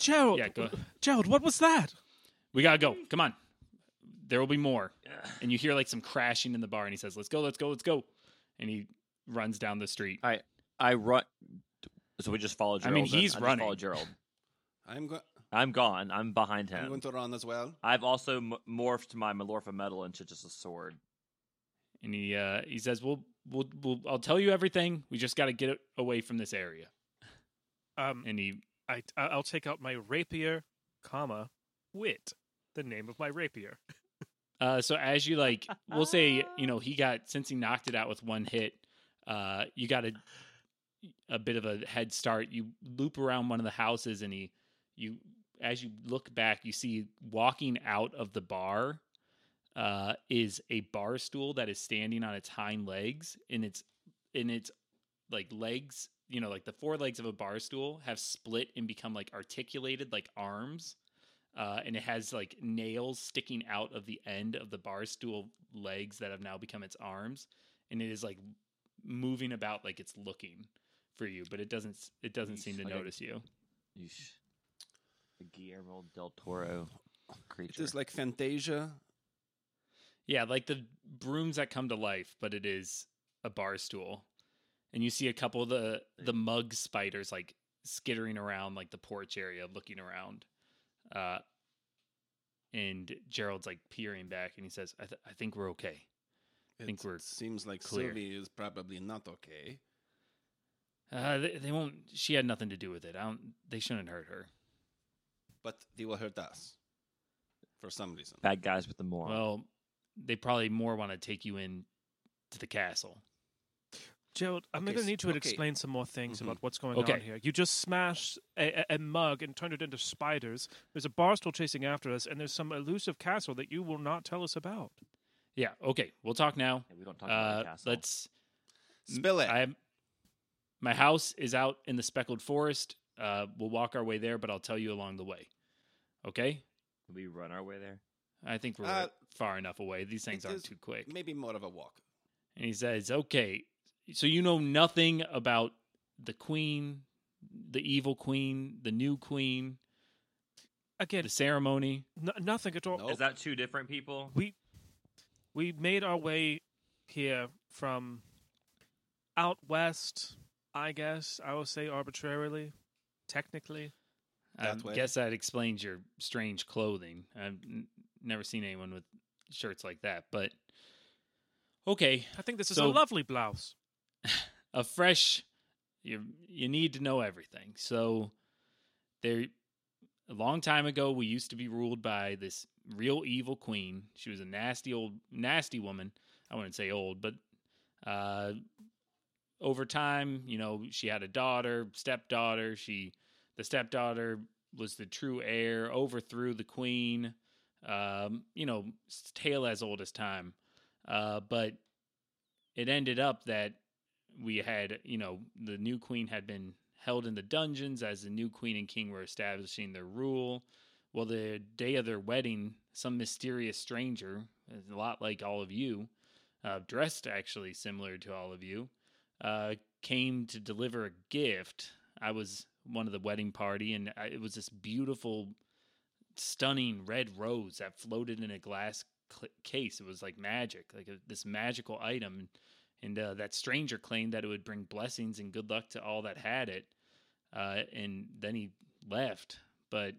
Gerald, yeah, go Gerald, what was that? we gotta go. Come on. There will be more. yeah. And you hear like some crashing in the bar and he says, Let's go, let's go, let's go. And he runs down the street. I I run. So we just follow Gerald. I Gerald. mean, then? he's just running. follow Gerald. I'm going. I'm gone. I'm behind I'm him. going to run as well. I've also m- morphed my Malorfa metal into just a sword. and he uh, he says, "We'll we'll we'll I'll tell you everything. We just got to get away from this area." Um, And he I I'll take out my rapier, comma, wit, the name of my rapier. uh, so as you like, we'll say you know he got since he knocked it out with one hit. Uh, you got a a bit of a head start. You loop around one of the houses, and he you as you look back, you see walking out of the bar uh, is a bar stool that is standing on its hind legs, and its in its like legs, you know, like the four legs of a bar stool have split and become like articulated like arms. Uh, and it has like nails sticking out of the end of the bar stool legs that have now become its arms, and it is like moving about like it's looking for you, but it doesn't. It doesn't seem to Yeesh, like a- notice you. Yeesh. The Guillermo del Toro It creature. is like Fantasia. Yeah, like the brooms that come to life, but it is a bar stool. And you see a couple of the the mug spiders like skittering around like the porch area looking around. Uh and Gerald's like peering back and he says, I, th- I think we're okay. I think we're seems like clear. Sylvie is probably not okay. Uh, they, they won't. She had nothing to do with it. I don't. They shouldn't hurt her. but they will hurt us for some reason. Bad guys with the moron. Well, they probably more want to take you in to the castle. Gerald, I'm Okay, going to need you to okay. explain some more things Mhm. about what's going Okay. on here. You just smashed a, a, a mug and turned it into spiders. There's a barstool chasing after us, and there's some elusive castle that you will not tell us about. Yeah. Okay. We'll talk now. Yeah, we don't talk about Uh, the castle. let's Spill it. I my house is out in the speckled forest. Uh, we'll walk our way there, but I'll tell you along the way. Okay? Can we run our way there. I think we're Uh, far enough away. These things aren't too quick. Maybe more of a walk. And he says, "Okay, so you know nothing about the queen, the evil queen, the new queen. again, the ceremony. n- nothing at all. Nope. Is that two different people? We we made our way here from out west. I guess I will say arbitrarily, technically. I guess that explains your strange clothing. I've n- never seen anyone with shirts like that, but okay, I think this is So- a lovely blouse. a fresh you you need to know everything. So there a long time ago we used to be ruled by this real evil queen. She was a nasty old nasty woman. I wouldn't say old, but uh over time, you know, she had a daughter, stepdaughter. She the stepdaughter was the true heir, overthrew the queen. Um, you know, tale as old as time. Uh, but it ended up that we had, you know, the new queen had been held in the dungeons as the new queen and king were establishing their rule. Well, the day of their wedding, some mysterious stranger, a lot like all of you, uh, dressed actually similar to all of you, uh, came to deliver a gift. I was one of the wedding party, and I, it was this beautiful, stunning red rose that floated in a glass cl- case. It was like magic, like a, this magical item. And uh, that stranger claimed that it would bring blessings and good luck to all that had it. Uh, and then he left. But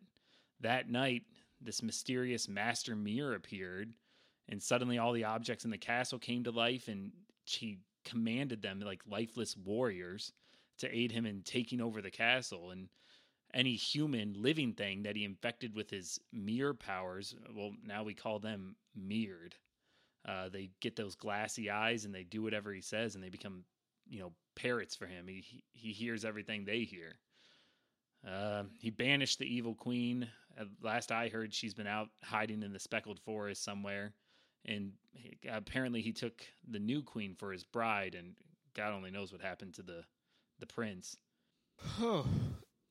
that night, this mysterious master mirror appeared, and suddenly all the objects in the castle came to life, and she commanded them like lifeless warriors to aid him in taking over the castle. And any human living thing that he infected with his mirror powers, well, now we call them mirrored. Uh, they get those glassy eyes and they do whatever he says, and they become, you know, parrots for him. He he, he hears everything they hear. Uh, he banished the evil queen. At last I heard, she's been out hiding in the speckled forest somewhere, and he, apparently he took the new queen for his bride. And God only knows what happened to the the prince.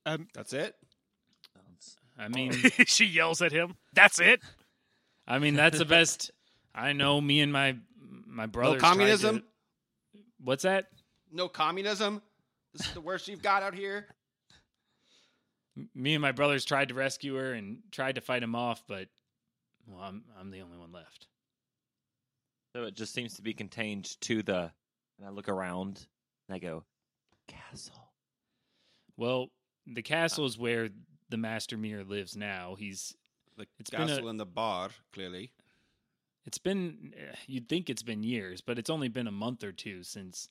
um, That's it. I mean, she yells at him. That's it. I mean that's the best. I know. Me and my my brothers. tried to- communism? What's that? No communism. This is the worst you've got out here. Me and my brothers tried to rescue her and tried to fight him off, but well, I'm I'm the only one left. So it just seems to be contained to the. And I look around and I go, castle. Well, the castle is where the Master Mirror lives now. He's The It's been a- castle and the bar, clearly. It's been eh, you'd think it's been years, but it's only been a month or two since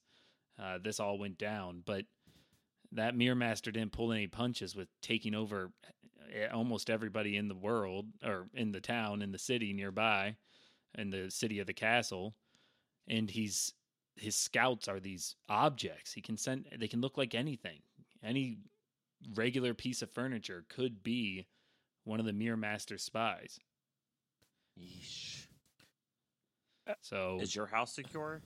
uh, this all went down. But that Mirror Master didn't pull any punches with taking over eh, almost everybody in the world or in the town, in the city nearby, in the city of the castle, and he's his scouts are these objects. He can send they can look like anything. Any regular piece of furniture could be one of the Mirror Master's spies. Yeesh. So Is your house secure?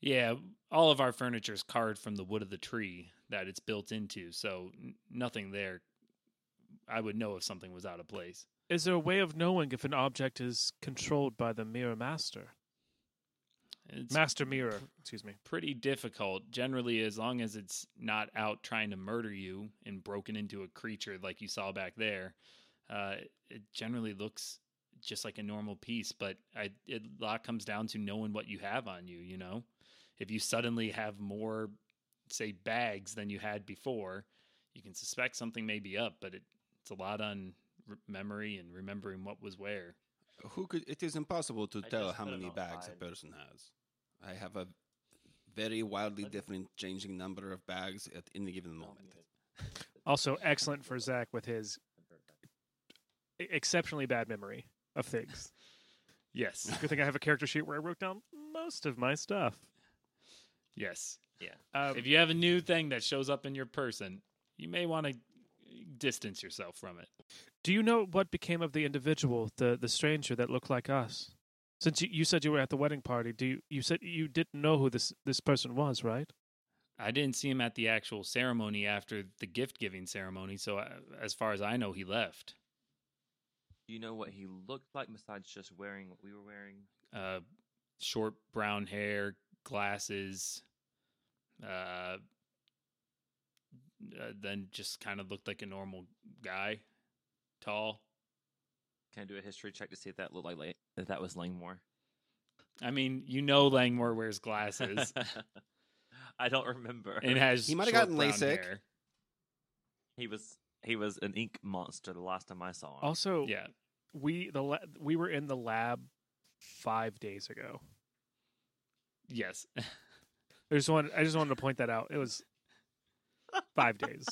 Yeah, all of our furniture is carved from the wood of the tree that it's built into, so nothing there. I would know if something was out of place. Is there a way of knowing if an object is controlled by the mirror master? It's Master mirror, excuse me. pretty difficult. Generally, as long as it's not out trying to murder you and broken into a creature like you saw back there, uh, it generally looks just like a normal piece. But I, it, a lot comes down to knowing what you have on you. You know, if you suddenly have more, say, bags than you had before, you can suspect something may be up. But it, it's a lot on re- memory and remembering what was where. Who could? It is impossible to I tell how many bags a person has. I have a very wildly But- different, changing number of bags at any given moment. Also excellent for Zach with his exceptionally bad memory of things. Yes, Good thing I have a character sheet where I wrote down most of my stuff. yes. Um, if you have a new thing that shows up in your person, you may want to distance yourself from it. do you know what became of the individual, the the stranger that looked like us? Since you, you said you were at the wedding party, do you, you said you didn't know who this this person was, right? I didn't see him at the actual ceremony after the gift giving ceremony, so uh, as far as I know, he left. Do you know what he looked like besides just wearing what we were wearing? Uh, short brown hair, glasses, uh, uh, then just kind of looked like a normal guy. tall. Can I do a history check to see if that looked like if that was Langmore? I mean, you know Langmore wears glasses I don't remember. and has He might have short gotten brown LASIK. hair. he was he was an ink monster the last time I saw him. Also, Yeah. We the la- we were in the lab five days ago. Yes. I just want I just wanted to point that out. It was five days.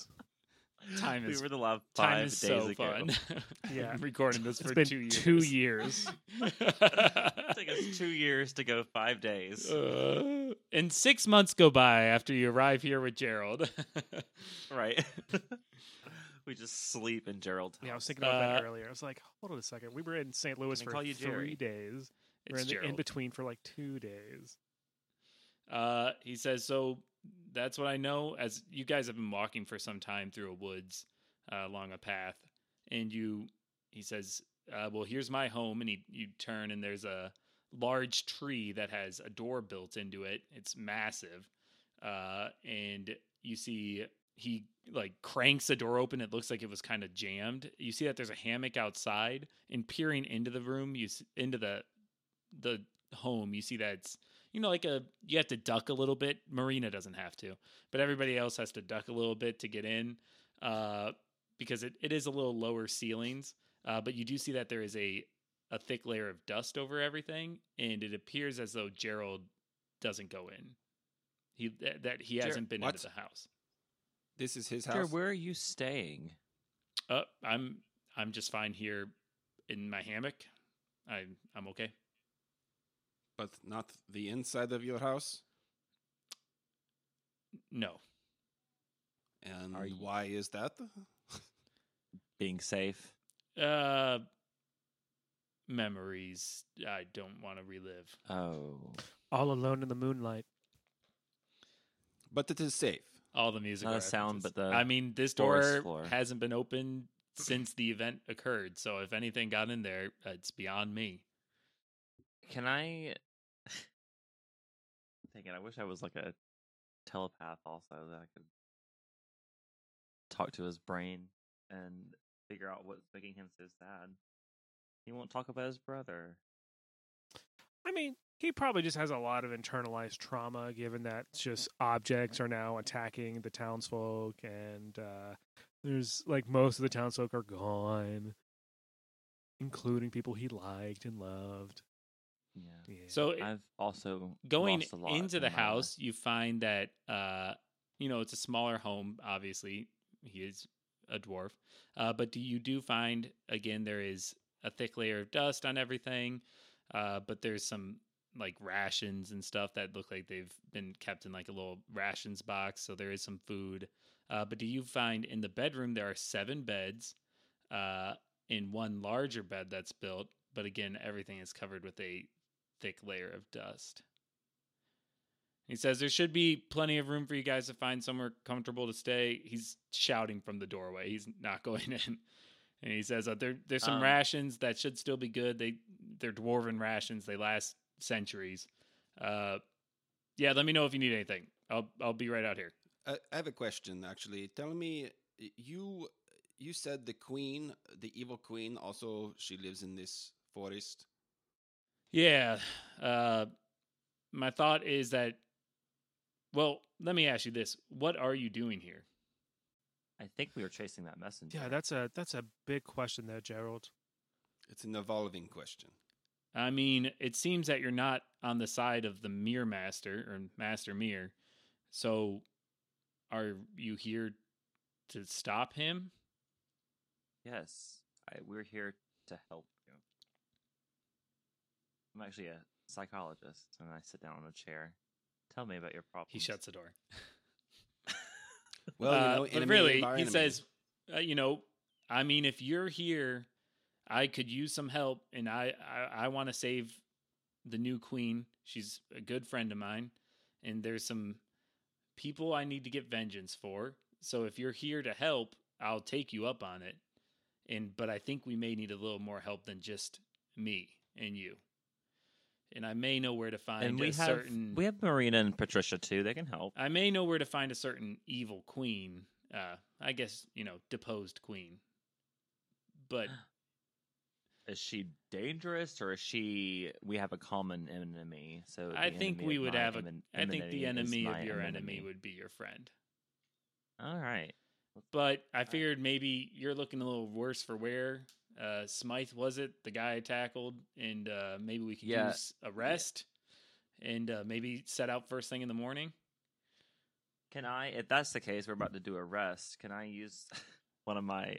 Time is we were the lab time five is days so ago. fun. Yeah. I'm recording this It's for been two years. two years. It took us two years to go five days. Uh, and six months go by after you arrive here with Gerald. right. We just sleep in Gerald's Yeah, I was thinking about that Uh, earlier. I was like, hold on a second. We were in St. Louis for three Jerry? days. We're it's in the in between for like two days. Uh, he says, so that's what I know. As you guys have been walking for some time through a woods uh, along a path, and you, he says, uh, well, here's my home, and he you turn and there's a large tree that has a door built into it. It's massive, uh, and you see he like cranks the door open. It looks like it was kind of jammed. You see that there's a hammock outside, and peering into the room, you into the the home, you see that it's you know like a you have to duck a little bit. Marina doesn't have to, but everybody else has to duck a little bit to get in uh, because it, it is a little lower ceilings. Uh, but you do see that there is a a thick layer of dust over everything, and it appears as though Gerald doesn't go in. He that, that he hasn't been what? into the house. This is his Jared, house. where are you staying? Uh, I'm I'm just fine here in my hammock. I I'm okay. but not the inside of your house. No, And Are you- why is that? Being safe. uh, memories I don't want to relive. Oh. All alone in the moonlight. But it is safe. All the music. Not a sound, but the I mean, this door floor. hasn't been open since the event occurred. So if anything got in there, uh, it's beyond me. Can I thinking I wish I was like a telepath also that I could talk to his brain and figure out what's making him so sad. He won't talk about his brother. I mean, he probably just has a lot of internalized trauma, given that just objects are now attacking the townsfolk, and uh, there's like most of the townsfolk are gone, including people he liked and loved. Yeah. Yeah. So it- I've also going lost a lot into in the my life. house, you find that uh, you know it's a smaller home. Obviously, he is a dwarf, uh, but do, you do find again there is a thick layer of dust on everything, uh, but there's some like rations and stuff that look like they've been kept in like a little rations box. So there is some food. Uh, but do you find in the bedroom there are seven beds, uh, in one larger bed that's built, but again everything is covered with a thick layer of dust. He says there should be plenty of room for you guys to find somewhere comfortable to stay. He's shouting from the doorway. He's not going in. And he says that there there's some Um, rations that should still be good. They they're dwarven rations. They last centuries. Uh, yeah. Let me know if you need anything. I'll I'll be right out here. I, I have a question actually. Tell me, you you said the queen, the evil queen, also she lives in this forest. Yeah. Uh, my thought is that. Well, let me ask you this: What are you doing here? I think we were chasing that messenger. yeah, that's a that's a big question there, Gerald. It's an evolving question. I mean, it seems that you're not on the side of the Mirror Master or Master Mirror. So, are you here to stop him? Yes, I, we're here to help you. I'm actually a psychologist, and I sit down on a chair. Tell me about your problems. He shuts the door. Well, Uh, you know, but enemy really, he says, uh, you know, I mean, if you're here, I could use some help, and I I, I want to save the new queen. She's a good friend of mine, and there's some people I need to get vengeance for. So if you're here to help, I'll take you up on it. And but I think we may need a little more help than just me and you. And I may know where to find and a we have certain we have Marina and Patricia too. They can help. I may know where to find a certain evil queen. Uh, I guess you know deposed queen. but Is she dangerous or is she? We have a common enemy, so I think we would have a. emin- I think the enemy enemy of your enemy would be your friend. All right. But I figured maybe you're looking a little worse for wear. Uh, Smythe was it the guy I tackled, and uh, maybe we could Yeah. use a rest, and uh, maybe set out first thing in the morning. Can I, if that's the case, we're about to do a rest. Can I use one of my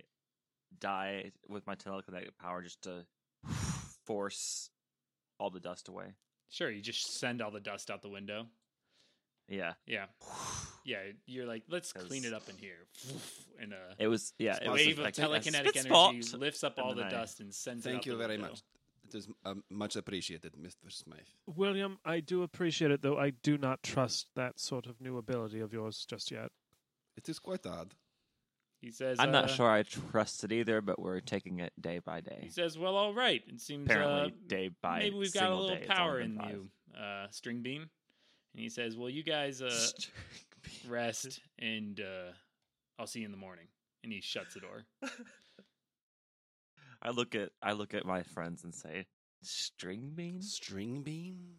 die with my telekinetic power just to force all the dust away? Sure, you just send all the dust out the window. Yeah, Yeah, yeah. You're like, let's clean it up in here, and a it was. Yeah, It's it was wave of telekinetic energy fault. lifts up all the then I- dust and sends it Thank out you very window. much. It is um, much appreciated, Mr. Smythe. William, I do appreciate it, though I do not trust that sort of new ability of yours just yet. It is quite odd. He says, I'm not uh, sure I trust it either, but we're taking it day by day." He says, "Well, all right. It seems Apparently, uh, day by maybe we've got a little day, power in five. you, uh, String Bean." And he says, "Well, you guys uh, rest, and uh, I'll see you in the morning." And he shuts the door. I look at I look at my friends and say, "String bean." String bean?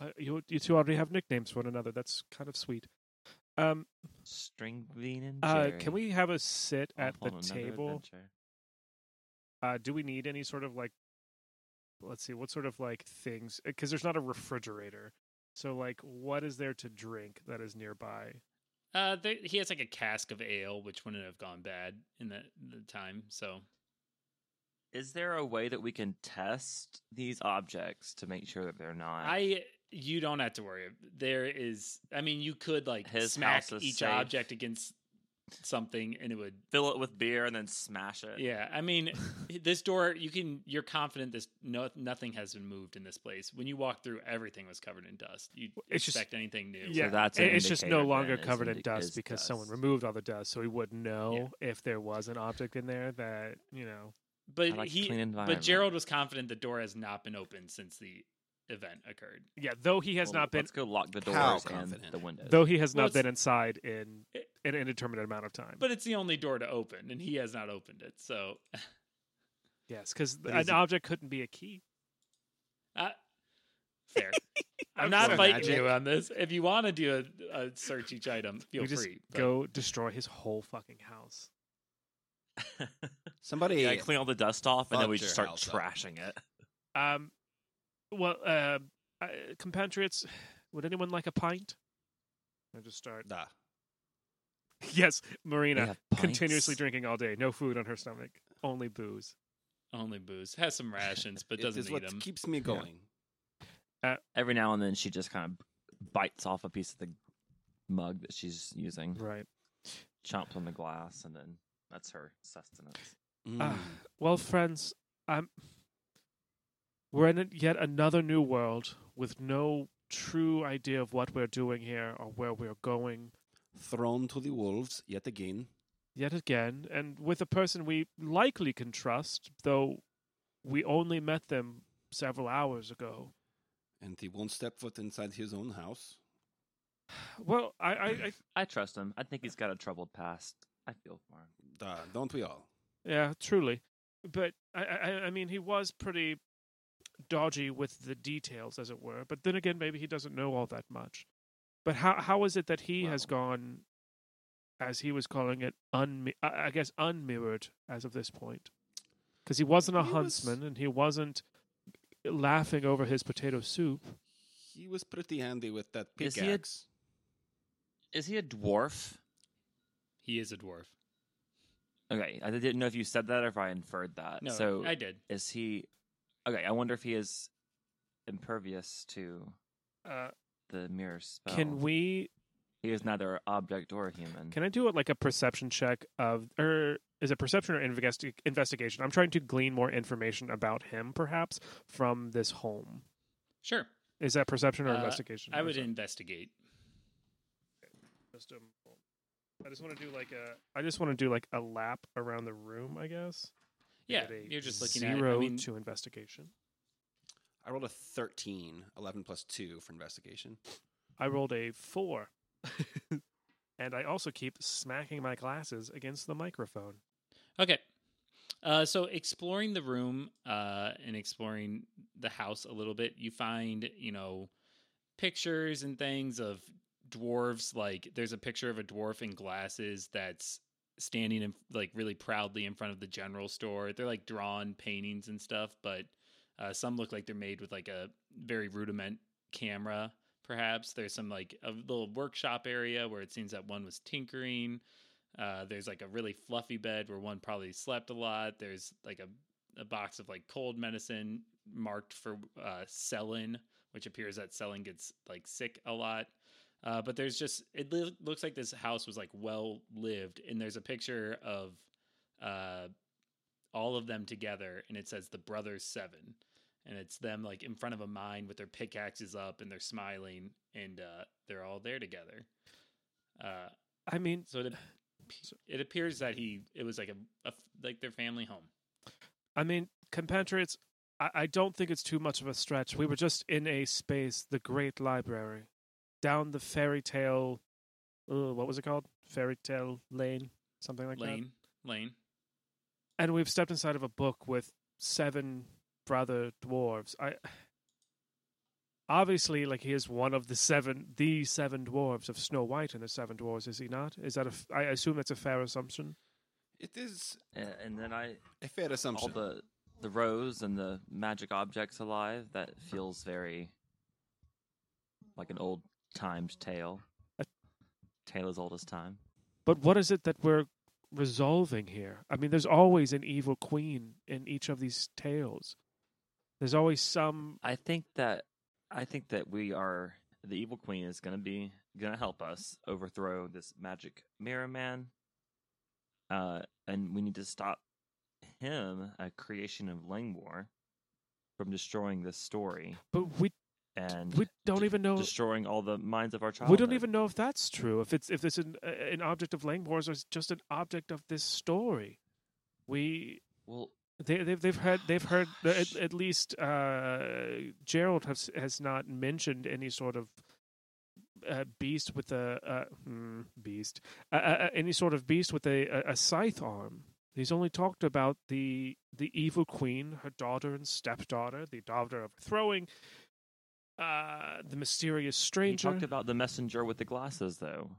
Uh, you, you two already have nicknames for one another. That's kind of sweet. Um, String bean and uh, Jerry. can we have a sit Off at the table? adventure. Uh, do we need any sort of like, let's see, what sort of like things? Because there's not a refrigerator. So, like, what is there to drink that is nearby? Uh, there, he has like a cask of ale, which wouldn't have gone bad in the, the time. So Is there a way that we can test these objects to make sure that they're not? I, you don't have to worry. There is, I mean, you could like His smack house is each safe. object against something, and it would fill it with beer and then smash it. Yeah, I mean, this door you can. You're confident this no nothing has been moved in this place. When you walk through, everything was covered in dust. You It's just- expect anything new? Yeah, that's it- an it's just no longer covered in dust is because someone removed all the dust, so we wouldn't know if there was an object in there that you know. but like he, but. Gerald was confident the door has not been opened since the event occurred. Yeah, though he has Well, not been, Let's go lock the How doors and the windows. though he has Well, not been inside in It- an indeterminate amount of time. But it's the only door to open, and he has not opened it. So, yes, because But an it- object couldn't be a key. uh, fair. I'm I'm not sorry, fighting you on this. If you want to do a, a search each item, feel we just free. but- go destroy his whole fucking house. Somebody. yeah, clean all the dust off, and then we just start house up. trashing it. Um, well, uh, uh, compatriots, would anyone like a pint? I just start. Da. Yes, Marina continuously drinking all day, no food on her stomach, only booze. Only booze has some rations, but doesn't is need what them. keeps me going. Every now and then, she just kind of bites off a piece of the mug that she's using, Right. chomps on the glass, and then that's her sustenance. Mm. well, friends, I'm. We're in yet another new world with no true idea of what we're doing here or where we're going Thrown to the wolves yet again. yet again, and with a person we likely can trust, though we only met them several hours ago. And he won't step foot inside his own house. Well, I, I, I I trust him. I think he's got a troubled past. I feel for him. Da, don't we all? yeah, truly, but I, I, I mean, he was pretty dodgy with the details, as it were. But then again, maybe he doesn't know all that much. But how how is it that he has gone, as he was calling it, unmi- I I guess unmirrored as of this point? Because he wasn't a He was- huntsman and he wasn't laughing over his potato soup. He was pretty handy with that Is he a- pickaxe. Is he a dwarf? He is a dwarf. Okay, I didn't know if you said that or if I inferred that. No, so I did. is he? Okay, I wonder if he is impervious to Uh, the mirror spell. can we? He is neither object or human. Can I do it like a perception check of, or is it perception or investi- investigation? I'm trying to glean more information about him, perhaps, from this home. Sure. Is that perception or Uh, investigation? I would is it investigate. just a- I just want to do like a. I just want to do like a lap around the room. I guess. Yeah, a you're just looking zero at. I mean, to investigation. I rolled a 13, 11 plus 2 for investigation. I rolled a four, and I also keep smacking my glasses against the microphone. okay. Uh, so exploring the room uh, and exploring the house a little bit, you find you know pictures and things of dwarves. Like there's a picture of a dwarf in glasses that's standing in like really proudly in front of the general store. They're like drawn paintings and stuff, but uh, some look like they're made with like a very rudiment camera. Perhaps there's some like a little workshop area where it seems that one was tinkering. Uh, there's like a really fluffy bed where one probably slept a lot. There's like a, a box of like cold medicine marked for uh, Selin, which appears that Selin gets like sick a lot. Uh, but there's just it li- looks like this house was like well lived, and there's a picture of uh, all of them together, and it says the brothers seven, and it's them like in front of a mine with their pickaxes up, and they're smiling, and uh, they're all there together. Uh, I mean, so it, it appears that he it was like a, a like their family home. I mean, compatriots, I, I don't think it's too much of a stretch. We were just in a space, the Great Library, down the fairy tale. Uh, what was it called? Fairy tale lane, something like that. Lane, Lane. And we've stepped inside of a book with seven brother dwarves. I obviously like he is one of the seven, the seven dwarves of Snow White and the seven dwarves. Is he not? Is that a? f- I assume that's a fair assumption. It is And, and then I a fair assumption. all assumption. the the rose and the magic objects alive. That feels very like an old timed tale. Tale as old as time. But what is it that we're resolving here? I mean, there's always an evil queen in each of these tales. There's always some. I think that I think that we are the evil queen is going to be going to help us overthrow this magic mirror man. Uh, and we need to stop him, a creation of Langmore, from destroying this story But we and we don't even know. destroying all the minds of our childhood. We don't even know if that's true. If it's if it's an uh, an object of Langmore's or it's just an object of this story. We Well, they they've they've heard they've heard at, at least uh, Gerald has has not mentioned any sort of uh, beast with a hmm, beast any sort of beast with a, a, a scythe arm. He's only talked about the the evil queen, her daughter and stepdaughter, the daughter of throwing, uh, the mysterious stranger. he stranger. talked about the messenger with the glasses, though,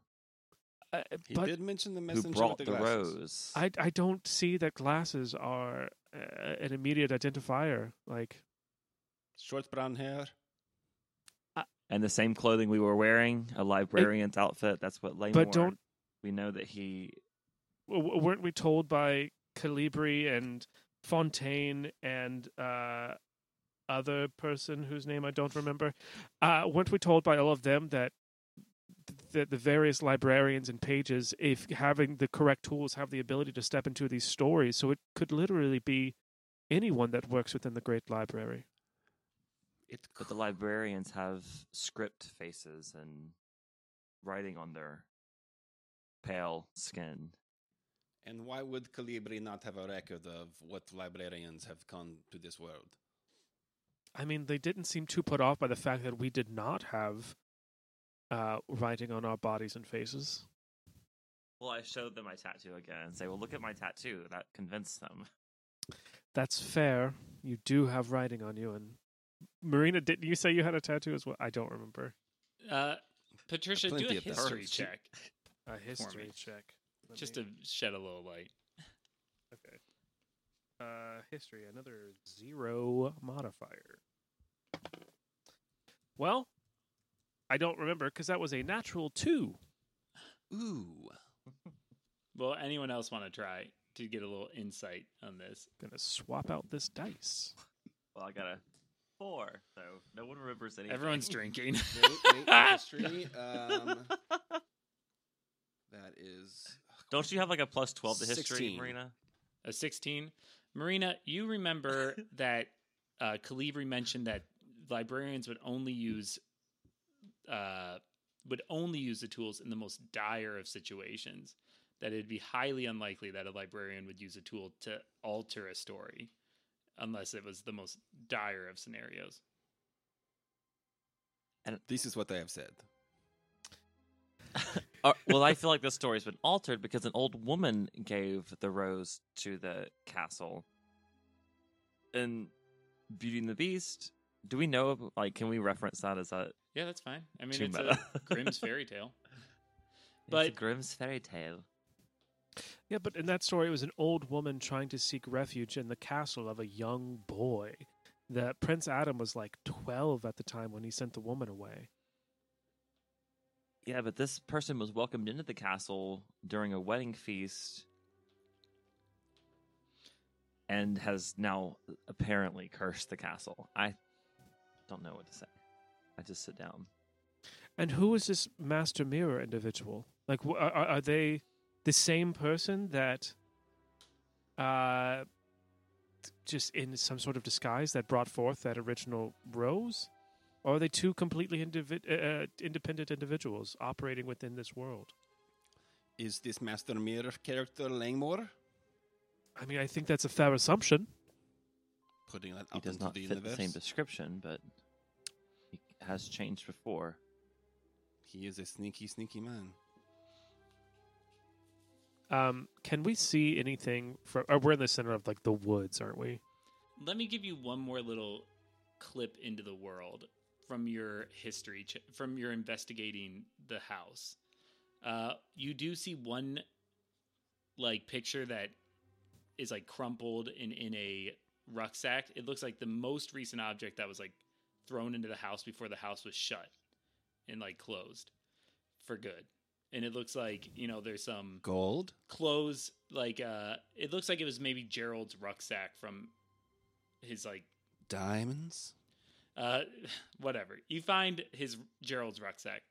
uh, he but did mention the who messenger brought with the, the, glasses. rose. I I don't see that glasses are uh, an immediate identifier. Like Short brown hair. and the same clothing we were wearing, a librarian's outfit. That's what Langmore. But don't- we know that he w- w- weren't we told by Calibri and Fontaine and uh, other person whose name I don't remember? Uh, weren't we told by all of them that the, the various librarians and pages, if having the correct tools, have the ability to step into these stories? So it could literally be anyone that works within the Great Library. It But the librarians have script faces and writing on their pale skin. And why would Calibri not have a record of what librarians have come to this world? I mean, they didn't seem too put off by the fact that we did not have uh, writing on our bodies and faces. Well, I showed them my tattoo again and say, "Well, look at my tattoo." That convinced them. That's fair. You do have writing on you, and Marina, didn't you say you had a tattoo as well? I don't remember. Uh, Patricia, do Plenty a of that. history check A history check. Let just me- to shed a little light. Okay. Uh, history, another zero modifier. Well, I don't remember because that was a natural two. Ooh. Well, anyone else want to try to get a little insight on this? Gonna swap out this dice. Well, I got a four, so no one remembers anything. Everyone's drinking. Wait, wait, history. Um, that is. Don't you have like a plus twelve to history, 16. Marina? a 16. Marina, you remember that uh, Calibri mentioned that librarians would only use uh, would only use the tools in the most dire of situations. That it'd be highly unlikely that a librarian would use a tool to alter a story, unless it was the most dire of scenarios. And this is what I have said. Uh, well, I feel like this story's been altered because an old woman gave the rose to the castle. And Beauty and the Beast, do we know? Like, can we reference that as a Yeah, that's fine. I mean, Too it's meta. a Grimm's fairy tale. it's a But- Grimm's fairy tale? Yeah, but in that story, it was an old woman trying to seek refuge in the castle of a young boy. That Prince Adam was like 12 at the time when he sent the woman away. Yeah, but this person was welcomed into the castle during a wedding feast and has now apparently cursed the castle. I don't know what to say. I just sit down. And who is this Master Mirror individual? Like, are, are they the same person that, uh, just in some sort of disguise that brought forth that original rose, or are they two completely indivi- uh, uh, independent individuals operating within this world? Is this Master Mirror character Langmore? I mean, I think that's a fair assumption. Putting that He does into not the fit universe. the same description, but he has changed before. he is a sneaky, sneaky man. Um, can we see anything from? Or we're in the center of like the woods, aren't we? Let me give you one more little clip into the world from your history, ch- from your investigating the house. Uh, you do see one like picture that is like crumpled in in a rucksack. It looks like the most recent object that was like thrown into the house before the house was shut and like closed for good. And it looks like you know there's some Gold? clothes like uh it looks like it was maybe Gerald's rucksack from his like Diamonds? Uh whatever. You find his Gerald's rucksack.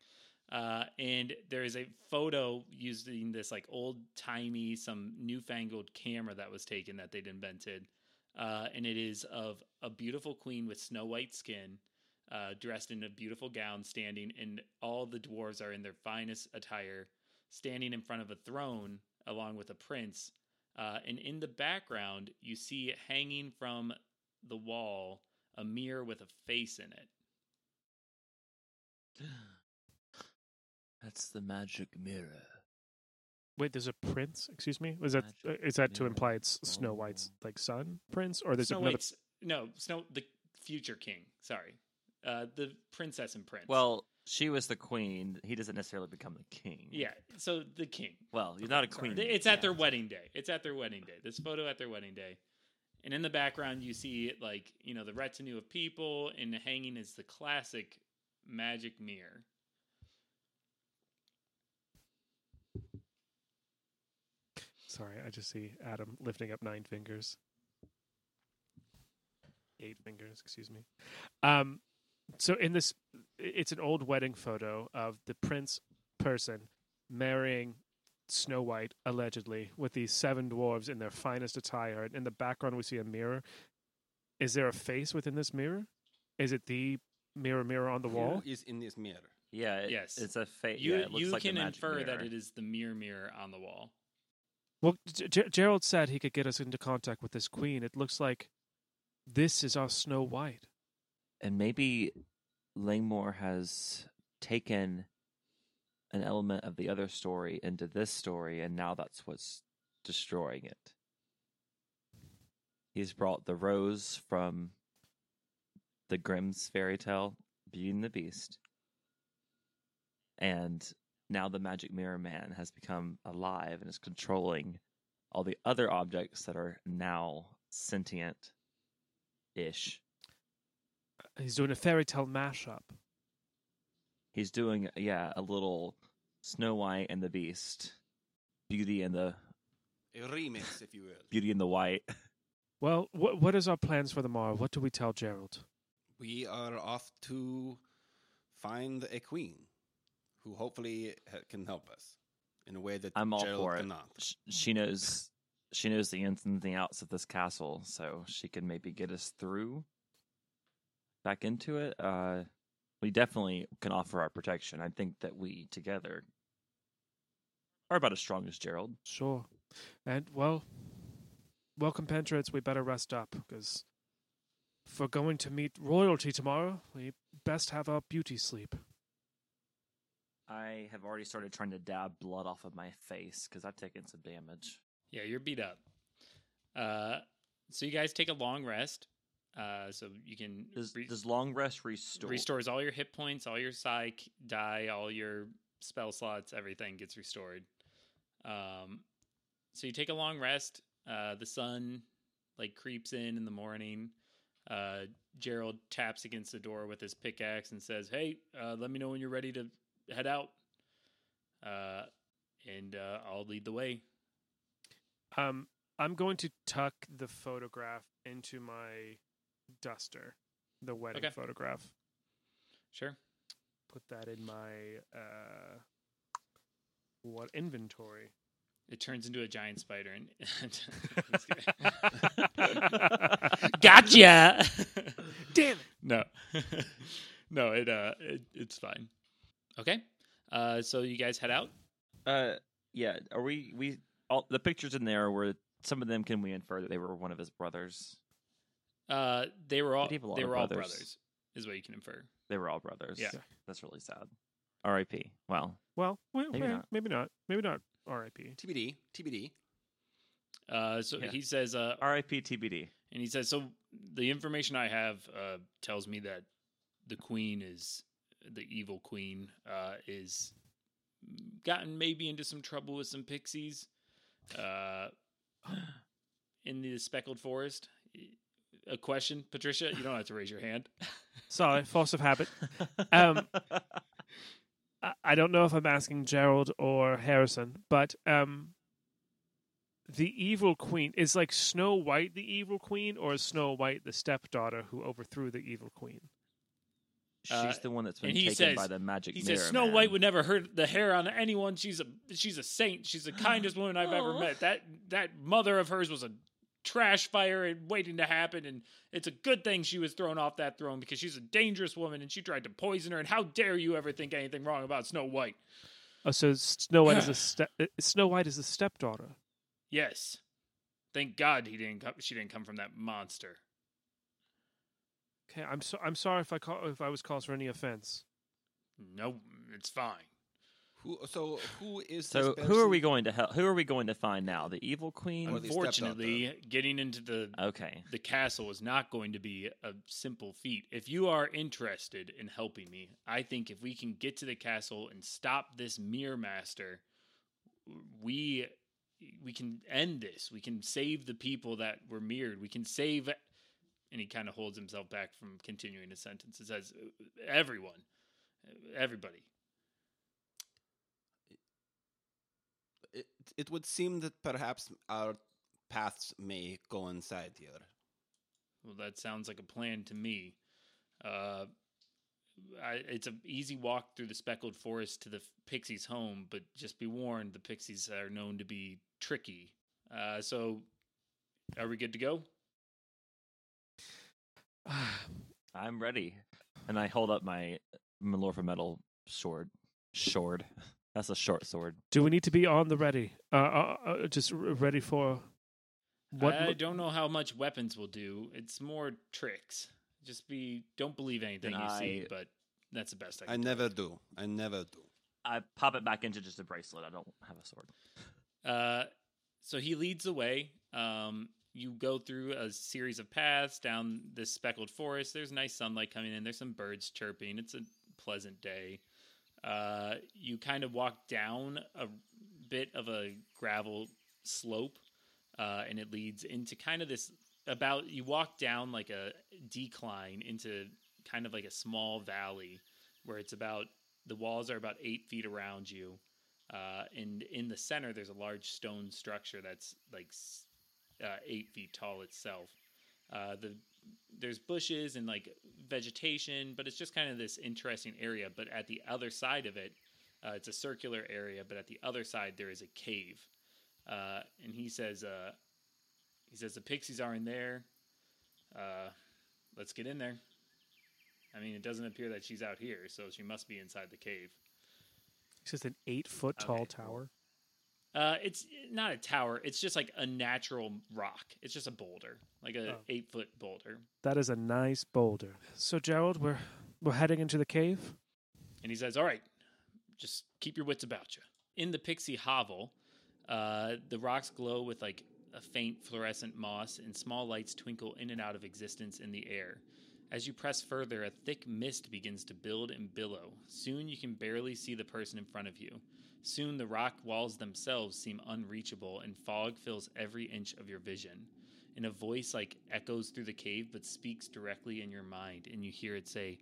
Uh and there is a photo using this like old timey some newfangled camera that was taken that they'd invented. Uh and it is of a beautiful queen with snow white skin. Uh, dressed in a beautiful gown, standing, and all the dwarves are in their finest attire, standing in front of a throne along with a prince. Uh, and in the background, you see hanging from the wall a mirror with a face in it. That's the magic mirror. Wait, there's a prince. Excuse me. Was that uh, Magic is that to imply it's Snow White's like son prince, or there's Snow another? White's no Snow the future king. Sorry, uh, the princess and prince. Well, she was the queen. He doesn't necessarily become the king. yeah. So the king. Well, you're not a Sorry. queen. It's at their wedding day. It's at their wedding day. This photo at their wedding day. And in the background, you see like you know the retinue of people, and hanging is the classic magic mirror. Sorry, I just see Adam lifting up nine fingers. Eight fingers, excuse me. Um, so in this, it's an old wedding photo of the prince person marrying Snow White, allegedly, with these seven dwarves in their finest attire. And in the background, we see a mirror. Is there a face within this mirror? Is it the mirror, mirror on the wall? Who is in this mirror? Yeah. It, Yes. It's a face. You yeah, it looks you like can magic infer that it is the mirror mirror on the wall. Well, G- G- Gerald said he could get us into contact with this queen. It looks like this is our Snow White. and maybe Langmore has taken an element of the other story into this story, and now that's what's destroying it. He's brought the rose from the Grimm's fairy tale, Beauty and the Beast, and now the Magic Mirror Man has become alive and is controlling all the other objects that are now sentient ish. He's doing a fairy tale mashup. He's doing yeah a little Snow White and the Beast, Beauty and the A remix, if you will. Beauty and the White. Well, wh- what is our plans for the morrow? What do we tell Gerald? We are off to find a queen who hopefully can help us in a way that I'm all Gerald for it. cannot. Sh- She knows she knows the ins and the outs of this castle, so she can maybe get us through back into it. Uh, we definitely can offer our protection. I think that we together are about as strong as Gerald. Sure. And, well, welcome, Pentrates. We better rest up, because if we're going to meet royalty tomorrow, we best have our beauty sleep. I have already started trying to dab blood off of my face because I've taken some damage. Yeah, you're beat up. Uh, so you guys take a long rest. Uh, so you can Does, re- does long rest restore? restores all your hit points, all your psych die, all your spell slots, everything gets restored. Um, so you take a long rest. Uh, the sun like creeps in in the morning. Uh, Gerald taps against the door with his pickaxe and says, "Hey, uh, let me know when you're ready to head out, uh, and uh, I'll lead the way." Um, I'm going to tuck the photograph into my duster, the wedding Okay. photograph. Sure. Put that in my uh, what inventory? It turns into a giant spider and Just gotcha. Damn it! no, no, it uh, it, it's fine. Okay, uh, so you guys head out. Uh, yeah. Are we we all the pictures in there were some of them? Can we infer that they were one of his brothers? Uh, they were all Did he have a lot they of were all brothers? brothers, is what you can infer. They were all brothers. Yeah. That's really sad. R.I.P. Well, well, Maybe maybe, not. not. maybe not. Maybe not. R.I.P. TBD. TBD. Uh, so Yeah. he says, uh, R.I.P. TBD. and he says, so the information I have uh, tells me that the queen is the evil queen uh, is gotten maybe into some trouble with some pixies uh, in the speckled forest. A question, Patricia? You don't have to raise your hand. Sorry, force of habit. Um, I, I don't know if I'm asking Gerald or Harrison, but um, the evil queen is like Snow White, the evil queen, or is Snow White the stepdaughter who overthrew the evil queen? She's Uh, the one that's been and he taken by the magic He mirror. says Snow man. White would never hurt the hair on anyone. She's a she's a saint. She's the kindest woman I've ever met. That that mother of hers was a trash fire and waiting to happen. And it's a good thing she was thrown off that throne because she's a dangerous woman and she tried to poison her. And how dare you ever think anything wrong about Snow White? Oh, so Snow White is a ste- uh, Snow White is a stepdaughter. Yes. Thank God he didn't. Come, she didn't come from that monster. Okay, I'm so I'm sorry if I call if I was caused for any offense. No, it's fine. Who? So who is? So this who are we going to help? Who are we going to find now? The evil queen. Or the. Unfortunately, getting into the Okay. the castle is not going to be a simple feat. If you are interested in helping me, I think if we can get to the castle and stop this mirror master, we we can end this. We can save the people that were mirrored. We can save and he kind of holds himself back from continuing the sentence. It says everyone, everybody. It, it would seem that perhaps our paths may coincide here. Well, that sounds like a plan to me. Uh, I, it's an easy walk through the speckled forest to the pixies' home, but just be warned, the pixies are known to be tricky. Uh, so, are we good to go? I'm ready. And I hold up my Malorfa metal sword. Sword. That's a short sword. Do we need to be on the ready? Uh, uh, uh just r- ready for what? I lo- don't know how much weapons will do. It's more tricks. Just be, don't believe anything Then you see, but that's the best I I can. tell never do. I never do. I pop it back into just a bracelet. I don't have a sword. Uh, so he leads the way. Um, you go through a series of paths down this speckled forest. There's nice sunlight coming in. There's some birds chirping. It's a pleasant day. Uh, you kind of walk down a bit of a gravel slope, uh, and it leads into kind of this about. You walk down like a decline into kind of like a small valley where it's about the walls are about eight feet around you uh, and in the center there's a large stone structure that's like uh, eight feet tall itself uh, the there's bushes and like vegetation but it's just kind of this interesting area. But at the other side of it uh, it's a circular area but at the other side there is a cave. Uh, and he says uh, he says the pixies are in there. Uh, let's get in there. I mean it doesn't appear that she's out here so she must be inside the cave. It's just an eight foot tall Okay, tower. Uh, it's not a tower. It's just like a natural rock. It's just a boulder, like a Oh. eight foot boulder. That is a nice boulder. So Gerald, we're we're heading into the cave. And he says, "All right, just keep your wits about you. In the pixie hovel, uh, the rocks glow with like a faint fluorescent moss, and small lights twinkle in and out of existence in the air. As you press further, a thick mist begins to build and billow. Soon you can barely see the person in front of you. Soon the rock walls themselves seem unreachable, and fog fills every inch of your vision. And a voice like echoes through the cave but speaks directly in your mind, and you hear it say,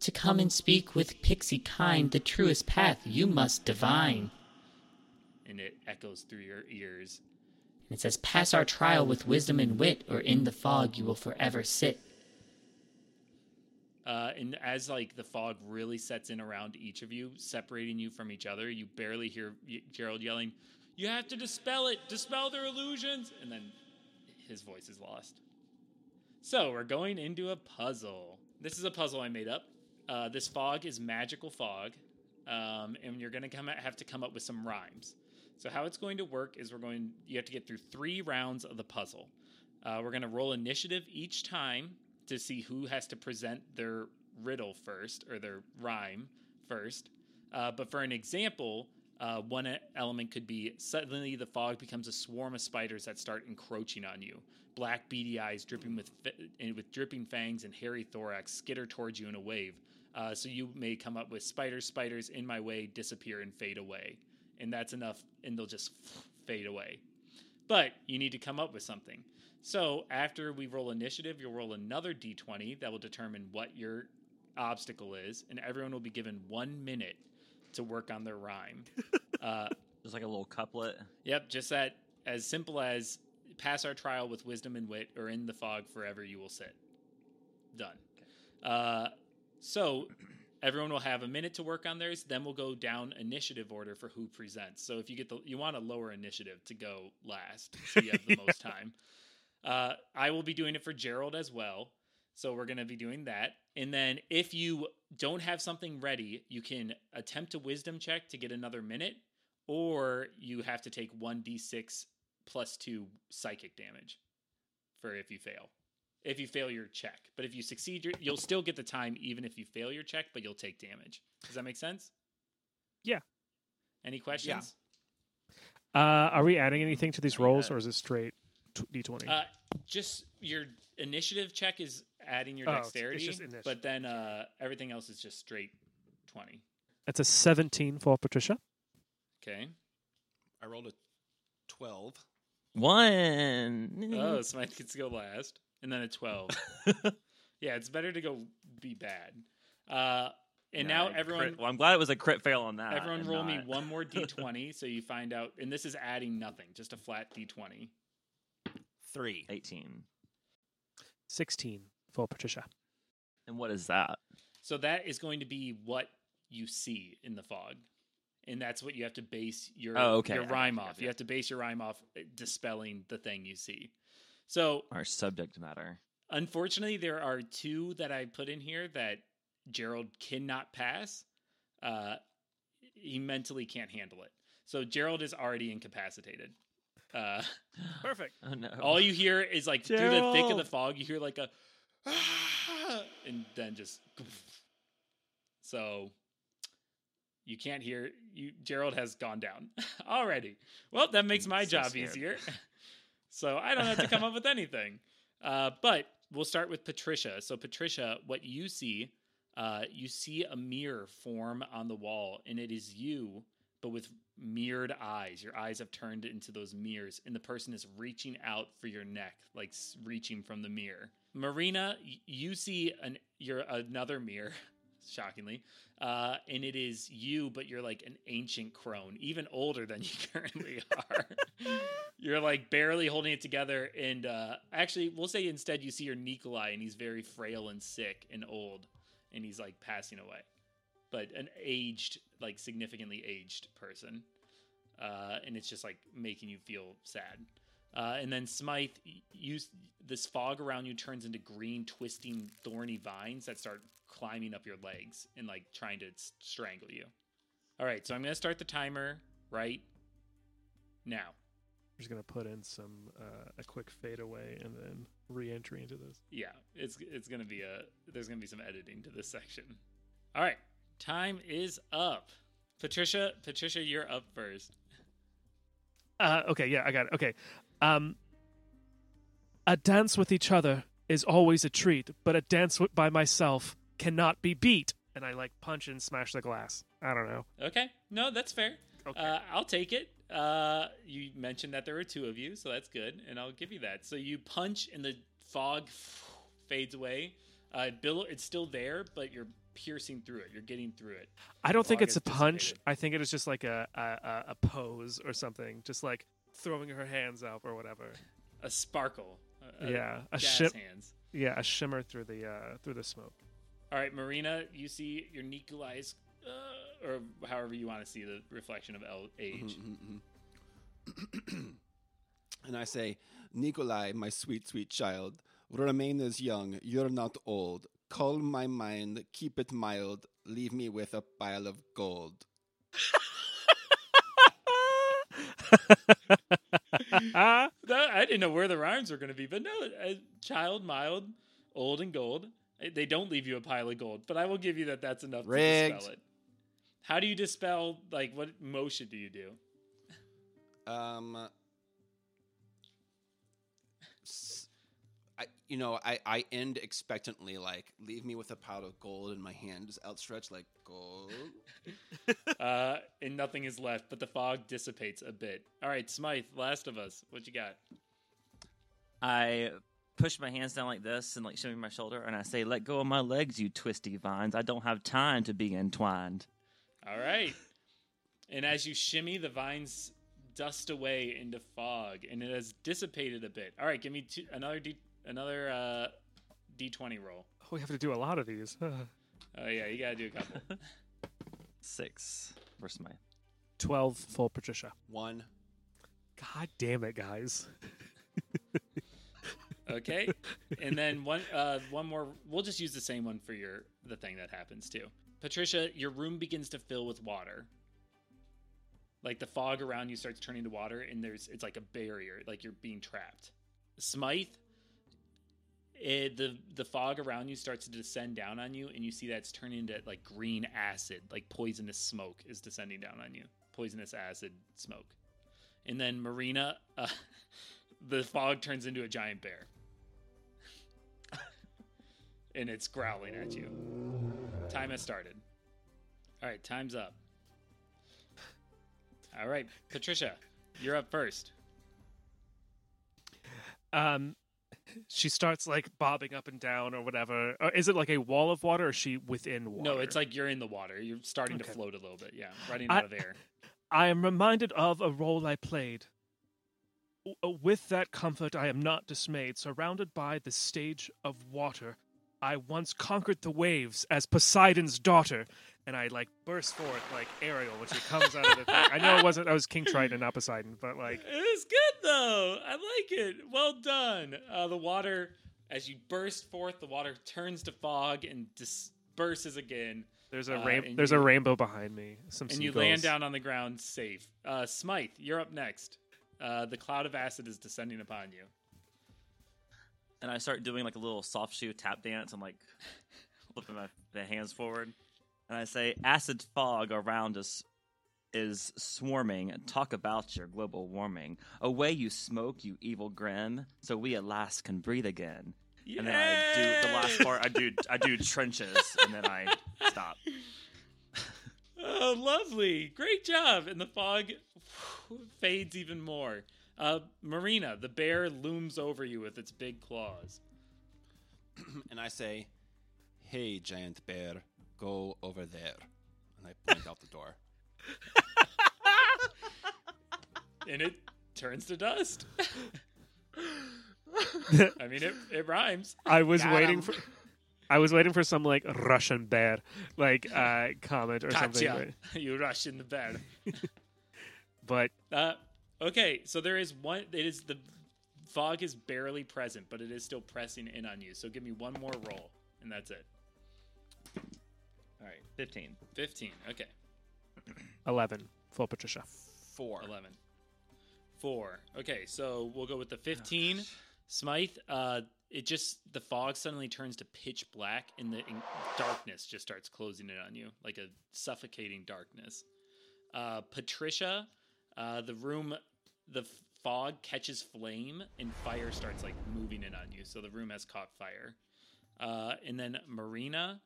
To come and speak with pixie kind, the truest path you must divine. and it echoes through your ears. And it says, Pass our trial with wisdom and wit, or in the fog you will forever sit. Uh, and as like the fog really sets in around each of you, separating you from each other, you barely hear y- Gerald yelling, "You have to dispel it, dispel their illusions!" And then his voice is lost. So we're going into a puzzle. This is a puzzle I made up. Uh, this fog is magical fog, um, and you're going to have to come up with some rhymes. So how it's going to work is we're going you have to get through three rounds of the puzzle. Uh, we're going to roll initiative each time to see who has to present their riddle first or their rhyme first. Uh, but for an example, uh, one element could be suddenly the fog becomes a swarm of spiders that start encroaching on you. Black beady eyes dripping with and with dripping fangs and hairy thorax skitter towards you in a wave. Uh, so you may come up with spiders, spiders in my way, disappear and fade away, and that's enough, and they'll just fade away. But you need to come up with something. So after we roll initiative, you'll roll another d20 that will determine what your obstacle is, and everyone will be given one minute to work on their rhyme. uh, Just like a little couplet. yep, just that as simple as pass our trial with wisdom and wit, or in the fog forever you will sit. Done. Uh, so everyone will have a minute to work on theirs. Then we'll go down initiative order for who presents. So if you get the, you want a lower initiative to go last, so you have the most time. Uh, I will be doing it for Gerald as well. So we're going to be doing that. And then if you don't have something ready, you can attempt a wisdom check to get another minute, or you have to take 1d6 plus 2 psychic damage for if you fail. If you fail your check. But if you succeed, you're- you'll still get the time even if you fail your check, but you'll take damage. Does that make sense? Yeah. Any questions? Uh, are we adding anything to these Yeah. rolls, or is it straight d20? Uh, just your initiative check is adding your Oh, it's- it's dexterity, just but then uh, everything else is just straight 20. That's a 17 for Patricia. Okay. I rolled a 12. One. Oh, Smythe gets to go last, and then a 12. yeah, it's better to go be bad. Uh, and Yeah, now crit- everyone, well, I'm glad it was a crit fail on that. everyone and roll me one more d20 so you find out. And this is adding nothing, just a flat d20. Three. 18. 16 for Patricia. And what is that? So that is going to be what you see in the fog. And that's what you have to base your, Oh, okay. your rhyme off. You have to base your rhyme off uh, dispelling the thing you see. So Our subject matter. Unfortunately, there are two that I put in here that Gerald cannot pass. Uh, he mentally can't handle it. So Gerald is already incapacitated. Uh, Perfect. Oh no. all you hear is like through the thick of the fog, you hear like a, and then just. So you can't hear you. Gerald has gone down already. Well, that makes my So job scared. easier. so I don't have to come up with anything. Uh, but we'll start with Patricia. So Patricia, what you see, uh, you see a mirror form on the wall, and it is you, but with mirrored eyes. Your eyes have turned into those mirrors, and the person is reaching out for your neck, like reaching from the mirror. Marina, you see an you're another mirror, shockingly, uh, and it is you, but you're like an ancient crone, even older than you currently are. you're like barely holding it together, and uh, actually, we'll say instead you see your Nikolai, and he's very frail and sick and old, and he's like passing away but an aged, like significantly aged person. Uh, and it's just like making you feel sad. Uh, and then Smythe, y- you this fog around you turns into green, twisting, thorny vines that start climbing up your legs and like trying to strangle you. All right, so I'm gonna start the timer right now. I'm just gonna put in some uh, a quick fade away and then re-entry into this. Yeah, it's it's gonna be a there's gonna be some editing to this section. All right, time is up. Patricia, Patricia, you're up first. Uh, okay, yeah, I got it. Okay. Um, a dance with each other is always a treat, but a dance w- by myself cannot be beat. And I like punch and smash the glass. I don't know. Okay, no, that's fair. Okay. Uh, I'll take it. Uh, you mentioned that there were two of you, so that's good, and I'll give you that. So you punch, and the fog fades away. Uh, Bill, it's still there, but you're piercing through it. You're getting through it. I don't think it's a punch. I think it is just like a a a pose or something, just like throwing her hands up or whatever. A sparkle. A, Yeah, a jazz ship- hands. Yeah, a shimmer through the uh through the smoke. All right, Marina, you see your Nikolai's, uh, or however you want to see the reflection of el- age. and I say, Nikolai, my sweet, sweet child, remain as young. You're not old. Calm my mind, keep it mild. Leave me with a pile of gold. I didn't know where the rhymes were going to be, but no, a child, mild, old, and gold. They don't leave you a pile of gold, but I will give you that that's enough Rigged. to dispel it. How do you dispel, like, what motion do you do? Um, you know, I, I end expectantly, like, leave me with a pile of gold in my hand, just outstretched, like, gold. Uh, and nothing is left, but the fog dissipates a bit. All right, Smythe, Last of Us, what you got? I push my hands down like this and like shimmy my shoulder, and I say, "Let go of my legs, you twisty vines. I don't have time to be entwined." All right. And as you shimmy, the vines dust away into fog, and it has dissipated a bit. All right, give me two, another D, another uh, D20 roll. Oh, we have to do a lot of these. Oh yeah, you gotta do a couple. Six. Where's my? Twelve full Patricia. One. God damn it, guys. Okay, and then one uh, one more. We'll just use the same one for your the thing that happens too. Patricia, your room begins to fill with water. Like the fog around you starts turning to water, and there's it's like a barrier, like you're being trapped. Smythe, it, the the fog around you starts to descend down on you, and you see that it's turning into like green acid, like poisonous smoke is descending down on you. Poisonous acid smoke, and then Marina, uh, the fog turns into a giant bear, and it's growling at you. Time has started. All right, time's up. All right, Patricia, you're up first. Um, she starts like bobbing up and down or whatever. Or is it like a wall of water, or is she within water? No, it's like you're in the water. You're starting to float a little bit. Yeah, running I- out of air. I am reminded of a role I played. Uh, With that comfort, I am not dismayed. Surrounded by the stage of water, I once conquered the waves as Poseidon's daughter. And I like burst forth like Ariel when she comes out of the thing. I know it wasn't. I was King Triton and not Poseidon, but like It was good though. I like it. Well done. Uh, the water, as you burst forth, the water turns to fog and disperses again, there's a Uh, rain- there's you- a rainbow behind me. Some and you land down on the ground safe. Uh, Smythe, you're up next. Uh, the cloud of acid is descending upon you. And I start doing like a little soft shoe tap dance. I'm like flipping my, my hands forward, and I say, "Acid fog around us is swarming. Talk about your global warming. Away you smoke, you evil grin. So we at last can breathe again." And then I do the last part. I do I do trenches, and then I stop. Oh, lovely. Great job. And the fog fades even more. Uh, Marina, the bear looms over you with its big claws. and I say, hey, giant bear, go over there. And I point out the door. And it turns to dust. I mean, it, it rhymes. I was Got waiting 'em. for. I was waiting for some like Russian bear like uh comment or something, Katya, you rush in the bear. but, but Uh, okay, so there is one. It is the fog is barely present, but it is still pressing in on you. So give me one more roll, and that's it. All right, fifteen. Fifteen. Okay. eleven full Patricia. Four. 11. Four. Okay, so we'll go with the 15. Smythe, uh, it just, the fog suddenly turns to pitch black and the in- darkness just starts closing in on you, like a suffocating darkness. Uh, Patricia, uh, the room, the fog catches flame and fire starts like moving in on you. So the room has caught fire. Uh, and then Marina,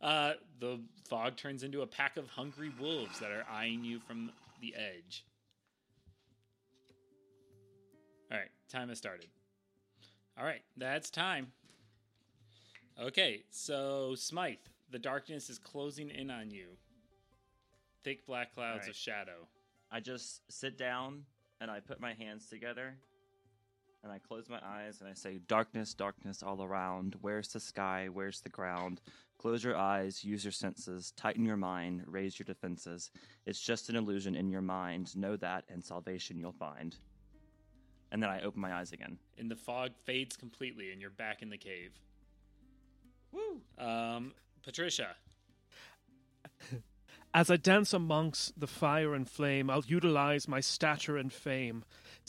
uh, the fog turns into a pack of hungry wolves that are eyeing you from the edge. All right, time has started. All right, that's time. Okay, so Smythe, the darkness is closing in on you. Thick black clouds right. of shadow. I just sit down and I put my hands together and I close my eyes and I say, Darkness, darkness all around. Where's the sky? Where's the ground? Close your eyes, use your senses, tighten your mind, raise your defenses. It's just an illusion in your mind. Know that, and salvation you'll find. And then I open my eyes again. and the fog fades completely, and you're back in the cave. Woo! Um, Patricia, As I dance amongst the fire and flame, I'll utilize my stature and fame.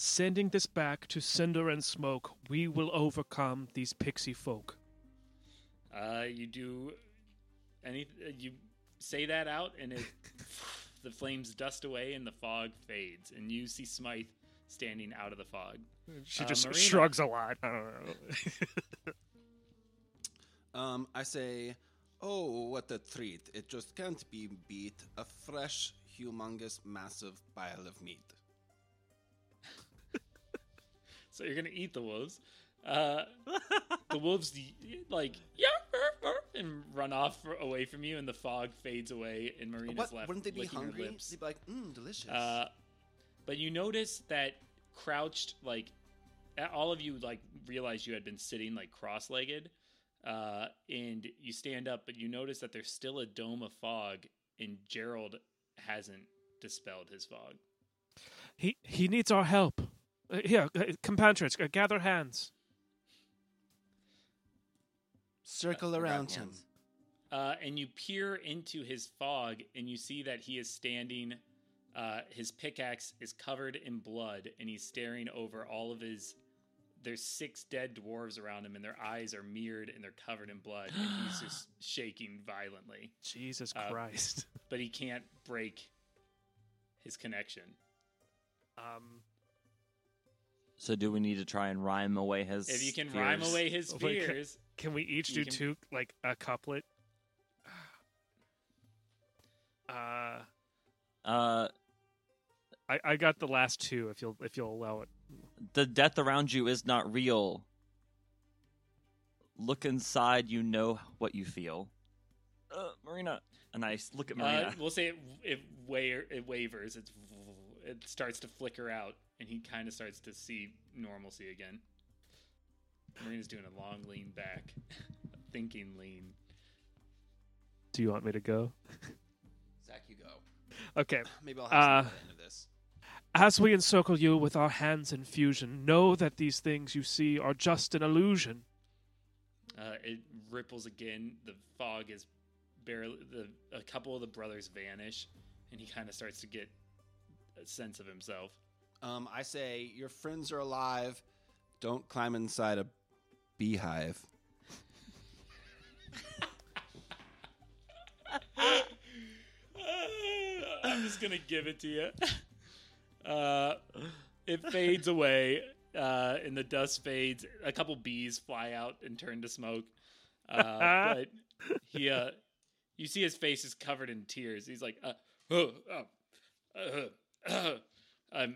Sending this back to cinder and smoke, we will overcome these pixie folk. uh, you do any? uh, You say that out, and it the flames dust away, and the fog fades, and you see Smythe standing out of the fog. She Uh, just Marina. shrugs a lot. I don't know. Um, I say, oh, what a treat! It just can't be beat. A fresh, humongous, massive pile of meat. So you're gonna eat the wolves. Uh, the wolves like yeah, and run off away from you, and the fog fades away, and Marina's what? left. Wouldn't they be hungry? They'd be like, mmm, delicious. Uh, but you notice that crouched, like all of you, like realize you had been sitting like cross-legged, uh, and you stand up, but you notice that there's still a dome of fog, and Gerald hasn't dispelled his fog. he he needs our help. Uh, here, uh, compatriots, uh, gather hands. Circle Grab around him. Uh, and you peer into his fog, and you see that he is standing. Uh, his pickaxe is covered in blood, and he's staring over all of his. There's six dead dwarves around him, and their eyes are mirrored and they're covered in blood, and he's just shaking violently. Jesus Uh, Christ. But he can't break his connection. Um, So do we need to try and rhyme away his? If you can rhyme away his my God. fears, can we each do can- two, like a couplet? Uh, Uh, I, I got the last two. If you'll if you'll allow it. the death around you is not real. Look inside, you know what you feel. Uh, Marina, and I s- look at Marina. uh, we'll say it, it, wa- it wavers. It's it starts to flicker out, and he kind of starts to see normalcy again. Marina's doing a long lean back, thinking lean. Do you want me to go? Zach, you go. Okay. Maybe I'll have Uh, some at the end of this. As we encircle you with our hands in fusion, know that these things you see are just an illusion. Uh, it ripples again. The fog is barely. The a couple of the brothers vanish, and he kind of starts to get a sense of himself. Um, I say, your friends are alive. Don't climb inside a beehive. I'm just gonna give it to you. Uh, it fades away, uh, and the dust fades. A couple bees fly out and turn to smoke. Uh, but he, uh, you see his face is covered in tears. He's like, uh, oh, oh, uh, uh, I'm,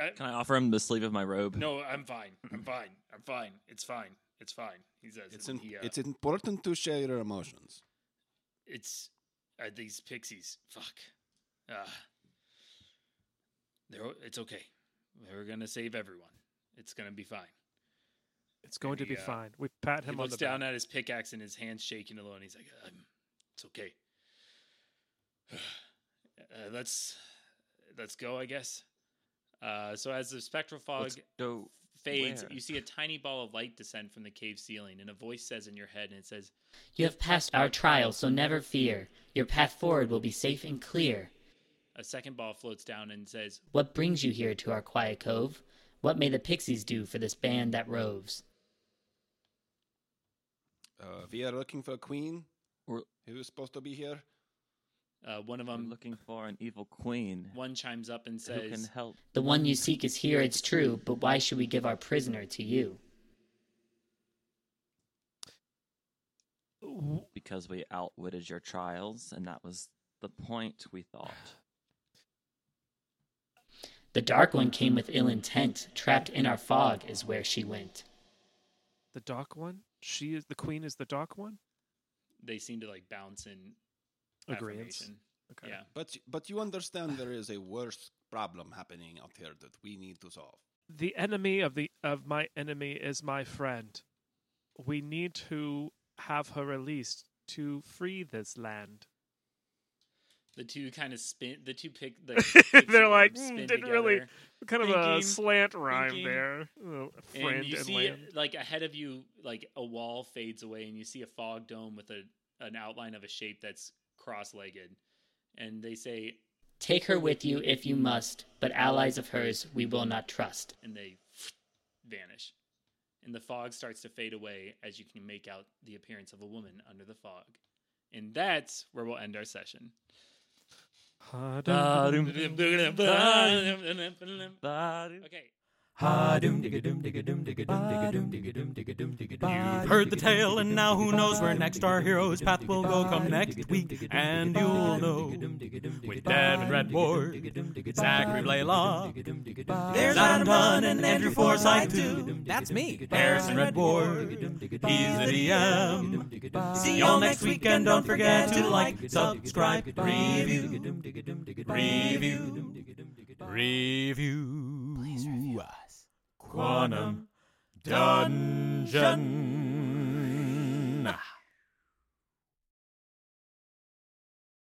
uh, Can I offer him the sleeve of my robe? no, I'm fine. I'm fine. I'm fine. It's fine. It's fine. He says, It's in, he, uh, it's important to share your emotions. it's uh, these pixies. Fuck. Uh, they're, it's okay. We're gonna save everyone. It's gonna be fine. It's going to Maybe, be uh, fine. We pat He him on looks the down back. at his pickaxe and his hands shaking a little, and he's like, um, "It's okay. uh, let's let's go, I guess." Uh, so as the spectral fog fades, where? you see a tiny ball of light descend from the cave ceiling, and a voice says in your head, and it says, You have passed our trial, so never fear. Your path forward will be safe and clear. a second ball floats down and says, What brings you here to our quiet cove? What may the pixies do for this band that roves? Uh, we are looking for a queen. We're- Who's supposed to be here? Uh, one of I'm them, looking for an evil queen one chimes up and says, who can says, help. The one you seek is here, it's true, but why should we give our prisoner to you? Because we outwitted your trials, and that was the point. We thought. The dark one came with ill intent. Trapped in our fog is where she went. The dark one. She is the queen. Is the dark one? they seem to like bounce in Agreements. affirmation. Okay. Yeah. But but you understand there is a worse problem happening out here that we need to solve. The enemy of the of my enemy is my friend. We need to have her released to free this land. The two kind of spin. The two pick. The They're like, "Mm, spin didn't really- together, Kind of a slant rhyme thinking, there. Oh, and you and see land. like ahead of you, like a wall fades away, and you see a fog dome with a an outline of a shape that's cross-legged, and they say, Take her with you if you must, but allies of hers we will not trust. and they vanish, and the fog starts to fade away as you can make out the appearance of a woman under the fog, and that's where we'll end our session. Okay. You've heard the tale, and now who knows where next our hero's path will go come next week, and you'll know. With Devin Redboard, Zachary Blaylock, there's Adam Dunn and Andrew Forsythe too. That's me. Harrison Redboard, he's the DM. See y'all next week, and don't forget to like, subscribe, review, review, review. Quantum Dungeon.